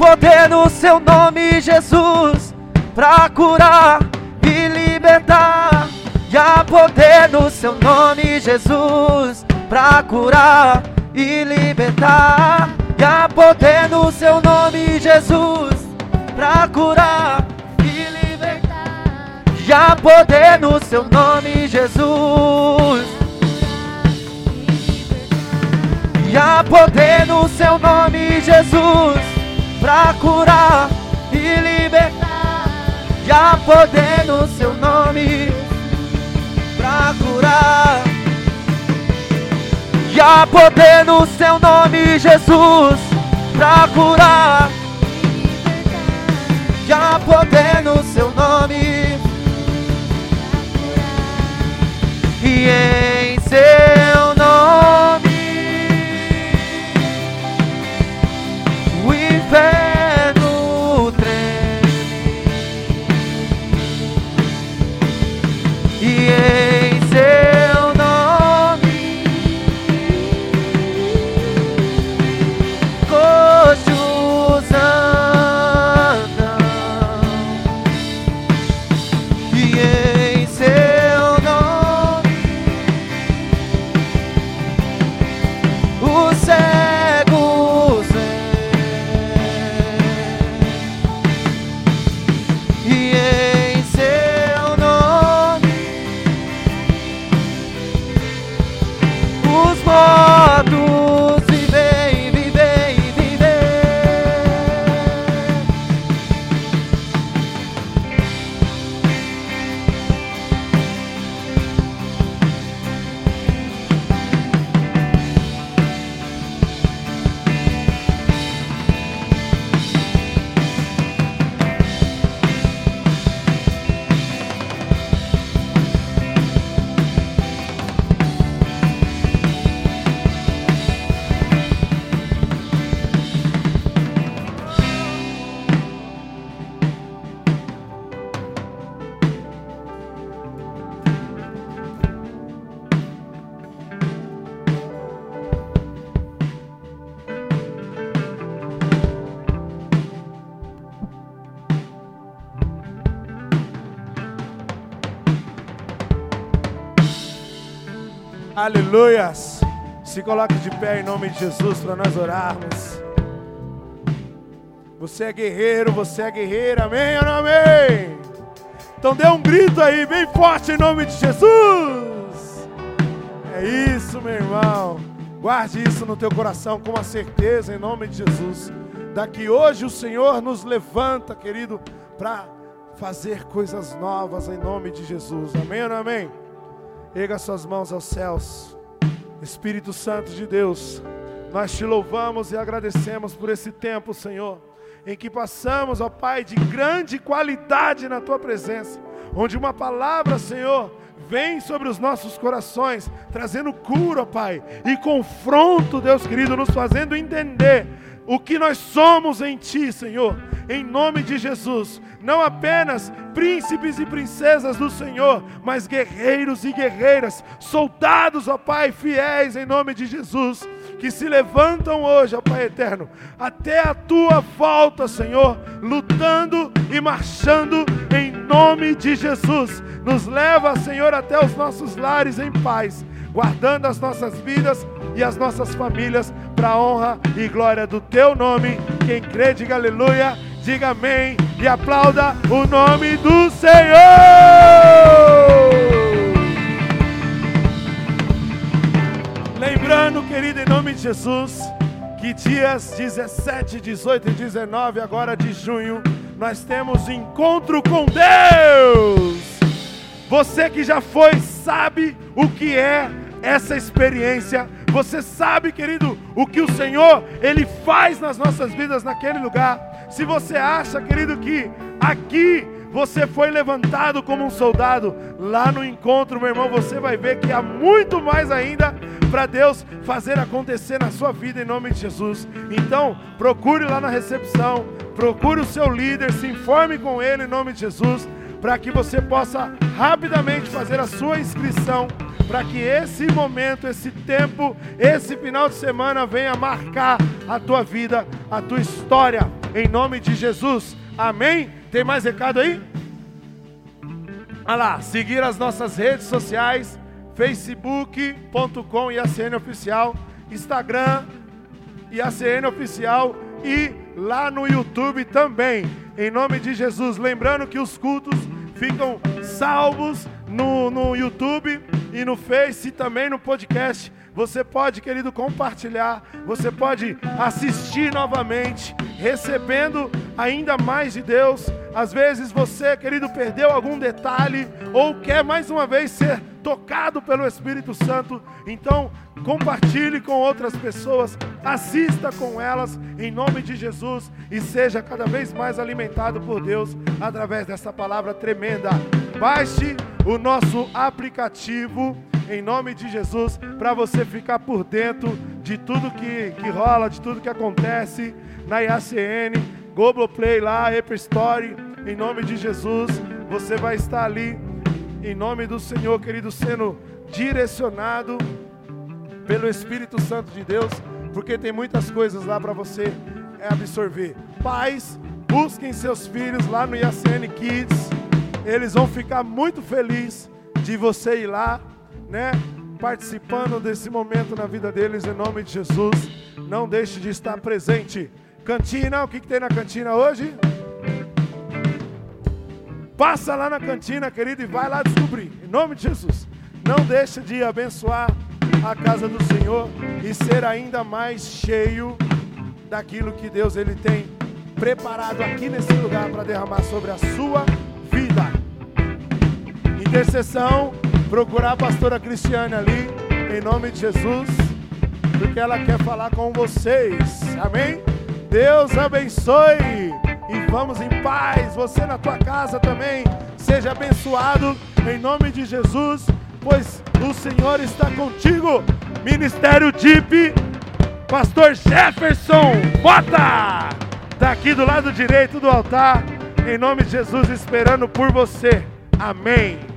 Poder no seu nome, Jesus, pra curar e libertar. E há poder no seu nome, Jesus, pra curar e libertar. E há poder no seu nome, Jesus, pra curar e libertar. E há poder no seu nome, Jesus. E há poder no seu nome, Jesus pra curar e libertar. Poder no seu nome pra curar. Poder no seu nome, Jesus, pra curar. Poder no seu nome. E em seu Aleluias. Se coloque de pé em nome de Jesus para nós orarmos. Você é guerreiro, você é guerreira, amém ou não amém? Então dê um grito aí, bem forte em nome de Jesus. É isso, meu irmão. Guarde isso no teu coração com uma certeza em nome de Jesus. Daqui hoje o Senhor nos levanta, querido, para fazer coisas novas em nome de Jesus. Amém ou não amém? Erga suas mãos aos céus. Espírito Santo de Deus, nós te louvamos e agradecemos por esse tempo, Senhor, em que passamos, ó Pai, de grande qualidade na tua presença, onde uma palavra, Senhor, vem sobre os nossos corações, trazendo cura, Pai, e confronto, Deus querido, nos fazendo entender o que nós somos em Ti, Senhor, em nome de Jesus. Não apenas príncipes e princesas do Senhor, mas guerreiros e guerreiras, soldados, ó Pai, fiéis em nome de Jesus, que se levantam hoje, ó Pai eterno, até a Tua volta, Senhor, lutando e marchando em nome de Jesus. Nos leva, Senhor, até os nossos lares em paz, guardando as nossas vidas e as nossas famílias para a honra e glória do teu nome. Quem crê, diga aleluia, diga amém e aplauda o nome do Senhor. Lembrando, querido, em nome de Jesus, que dias 17, 18 e 19 agora de junho, nós temos encontro com Deus. Você que já foi sabe o que é essa experiência você sabe, querido, o que o Senhor ele faz nas nossas vidas naquele lugar. Se você acha, querido, que aqui você foi levantado como um soldado, lá no encontro, meu irmão, você vai ver que há muito mais ainda para Deus fazer acontecer na sua vida em nome de Jesus. Então, procure lá na recepção, procure o seu líder, se informe com ele em nome de Jesus, para que você possa rapidamente fazer a sua inscrição para que esse momento, esse tempo, esse final de semana venha marcar a tua vida, a tua história, em nome de Jesus. Amém? Tem mais recado aí? Olha lá, seguir as nossas redes sociais, facebook.com IACN Oficial, Instagram IACN Oficial e lá no YouTube também, em nome de Jesus. Lembrando que os cultos ficam salvos no, no YouTube e no Face e também no podcast. Você pode, querido, compartilhar, você pode assistir novamente, recebendo ainda mais de Deus. Às vezes você, querido, perdeu algum detalhe ou quer mais uma vez ser tocado pelo Espírito Santo. Então, compartilhe com outras pessoas, assista com elas em nome de Jesus e seja cada vez mais alimentado por Deus através dessa palavra tremenda. Baixe o nosso aplicativo em nome de Jesus para você ficar por dentro de tudo que, que rola, de tudo que acontece na IACN, Globoplay lá, Apple Story, em nome de Jesus, você vai estar ali em nome do Senhor, querido, sendo direcionado pelo Espírito Santo de Deus, porque tem muitas coisas lá para você absorver. Pais, busquem seus filhos lá no IACN Kids eles vão ficar muito felizes de você ir lá, né? Participando desse momento na vida deles, em nome de Jesus. Não deixe de estar presente. Cantina, o que, que tem na cantina hoje? Passa lá na cantina, querido, e vai lá descobrir. Em nome de Jesus. Não deixe de abençoar a casa do Senhor e ser ainda mais cheio daquilo que Deus ele tem preparado aqui nesse lugar para derramar sobre a sua vida. Intercessão, procurar a pastora Cristiane ali, em nome de Jesus, porque ela quer falar com vocês. Amém? Deus abençoe e vamos em paz. Você na tua casa também, seja abençoado em nome de Jesus, pois o Senhor está contigo. Ministério DIP, Pastor Jefferson, bota! Daqui do lado direito do altar em nome de Jesus, esperando por você. Amém.